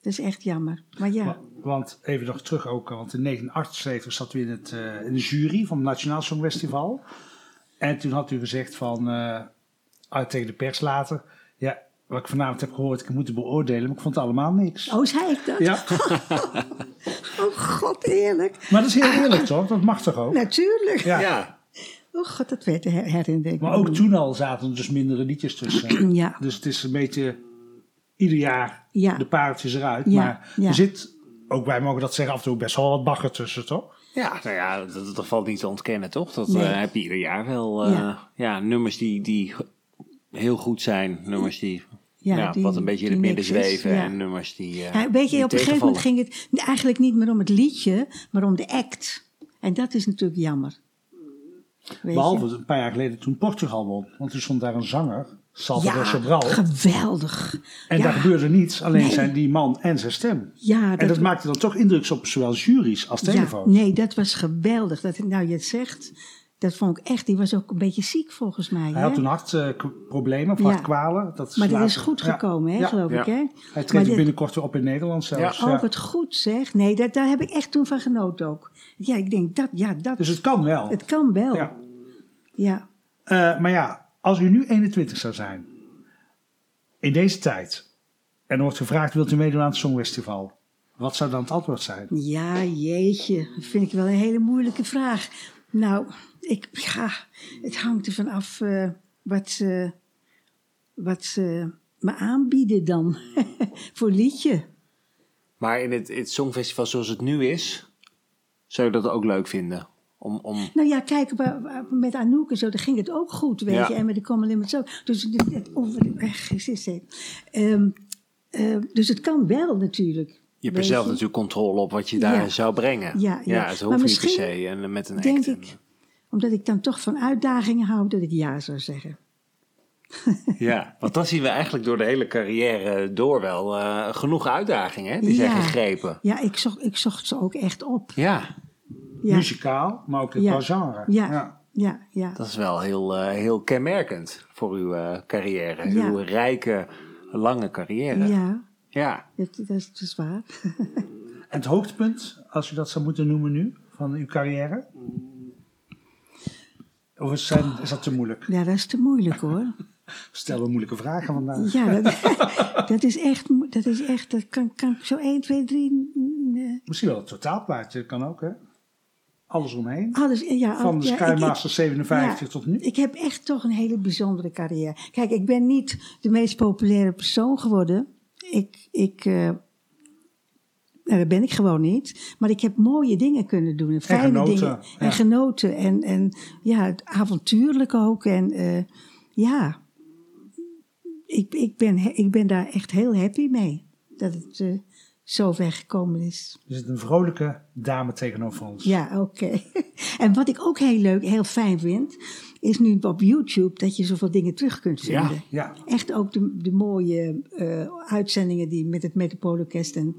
Dat is echt jammer. Maar ja, Wa- Want even nog terug ook, want in 1978 zat u in, het, eh, in de jury van het Nationaal Songfestival. En toen had u gezegd van, eh, uit tegen de pers later, ja, wat ik vanavond heb gehoord, ik moet het beoordelen, maar ik vond het allemaal niks. oh, zei ik dat? Ja, Oh god, eerlijk. maar dat is heel eerlijk toch? Dat mag toch ook? Natuurlijk. Ja. Ja. Oh god, dat weet her- herinner ik Maar ook toen al zaten er dus mindere liedjes tussen. Ja. Dus het is een beetje ieder jaar Ja. de pareltjes eruit. Ja, Maar ja. er zit, ook wij mogen dat zeggen, af en toe best wel wat bagger tussen, toch? Ja, nou ja, dat, dat valt niet te ontkennen, toch? Dat Nee. eh, heb je ieder jaar wel. eh, ja. Ja. nummers die, die heel goed zijn. Nummers die, ja, Ja, die- wat een beetje in het midden zweven. ja. En nummers die. eh, Ja, weet die je, op een gegeven moment ging het eigenlijk niet meer om het liedje, maar om de act. En dat is natuurlijk jammer. Weet Behalve je? een paar jaar geleden toen Portugal won. Want toen stond daar een zanger, Salvador Ja, Sobral. geweldig. En ja, daar gebeurde niets, alleen Nee. zijn die man en zijn stem. ja, en dat maakte dan toch indruk op zowel juries als telefoon. Ja, nee, dat was geweldig. Dat, nou, je het zegt, dat vond ik echt. Die was ook een beetje ziek volgens mij. Hij hè? had toen hartproblemen of Ja. hartkwalen. Dat maar dat is goed Ja. gekomen, hè, geloof Ja. ik. Hè? Hij treedt dit- binnenkort weer op in Nederland zelfs. Oh, ja. wat goed zeg. Nee, dat, daar heb ik echt toen van genoten ook. Ja, ik denk dat, ja, dat. Dus het kan wel. het kan wel. Ja. Ja. Eh, maar ja, als u nu 21 zou zijn, in deze tijd, en er wordt gevraagd, wilt u meedoen aan het Songfestival? Wat zou dan het antwoord zijn? Ja, jeetje. Dat vind ik wel een hele moeilijke vraag. Nou, ik, ja, het hangt ervan af eh, wat, ze, wat ze me aanbieden dan. Voor liedje. Maar in het, het Songfestival zoals het nu is, zou je dat ook leuk vinden? Om, om, Nou ja, kijk, met Anouk en zo, daar ging het ook goed, weet Ja. je. En met de Common Limits ook. Dus, het- oh, is. Ehm, eh, dus het kan wel natuurlijk. je hebt er zelf natuurlijk controle op wat je daar Ja. zou brengen. Ja, ja. het Maar hoeft niet per se. En met een Denk act. ik, omdat ik dan toch van uitdagingen hou, dat ik ja zou zeggen. Ja, want dan zien we eigenlijk door de hele carrière door wel eh, genoeg uitdagingen hè, die zijn Ja. gegrepen. Ja, ik zocht, ik zocht ze ook echt op. Ja, Ja, Muzikaal, maar ook Ja. qua genre. ja, ja. Ja, ja. Dat is wel heel, eh, heel kenmerkend voor uw eh, carrière. Ja. Uw rijke, lange carrière. Ja, Ja. dat, dat, is, dat is waar. En het hoogtepunt, als u dat zou moeten noemen nu, van uw carrière? Of is, zijn, is dat te moeilijk? Ja, dat is te moeilijk hoor. Stellen we moeilijke vragen vandaag. Ja, dat, dat is echt, dat is echt, dat kan, kan zo 1, 2, 3, nee. Misschien wel het totaalplaatje, kan ook hè? Alles omheen. alles. Ja, Van de ja, Skymaster 57 ja, tot nu. Ik heb echt toch een hele bijzondere carrière. Kijk, ik ben niet de meest populaire persoon geworden. Ik, ik, eh, nou, dat ben ik gewoon niet. Maar ik heb mooie dingen kunnen doen. En fijne genoten, dingen. En ja. genoten. En, en ja, het avontuurlijk ook. En eh, ja, ik, ik, ben, ik ben daar echt heel happy mee. Dat het eh, zo ver gekomen is. Er zit een vrolijke dame tegenover ons. Ja, oké. En wat ik ook heel leuk, heel fijn vind, is nu op YouTube dat je zoveel dingen terug kunt Ja, vinden. ja. Echt ook de, de mooie eh, uitzendingen die met het Metropoolorkest en,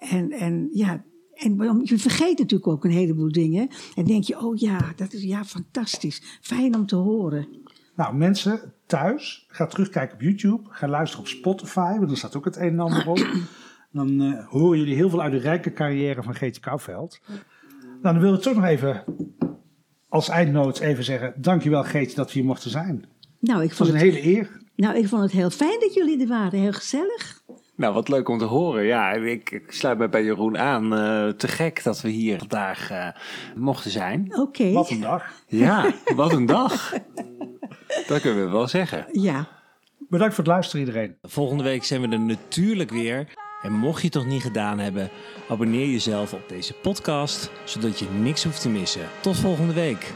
en, en ja. En je vergeet natuurlijk ook een heleboel dingen. En denk je, oh ja, dat is ja, fantastisch. Fijn om te horen. Nou, mensen thuis, ga terugkijken op YouTube. Ga luisteren op Spotify, want er staat ook het een en ander op. Dan eh, horen jullie heel veel uit de rijke carrière van Geetje Kouwveld. Nou, dan wil ik toch nog even als eindnoot even zeggen... Dankjewel Geetje dat we hier mochten zijn. Nou ik, Het was vond een het, hele eer. nou, ik vond het heel fijn dat jullie er waren. Heel gezellig. Nou, wat leuk om te horen. Ja, ik, ik sluit me bij Jeroen aan. Eh, te gek dat we hier vandaag eh, mochten zijn. Oké. Wat een dag. Ja, wat een dag. Dat kunnen we wel zeggen. Ja. Bedankt voor het luisteren iedereen. Volgende week zijn we er natuurlijk weer. En mocht je het nog niet gedaan hebben, abonneer jezelf op deze podcast, zodat je niks hoeft te missen. Tot volgende week.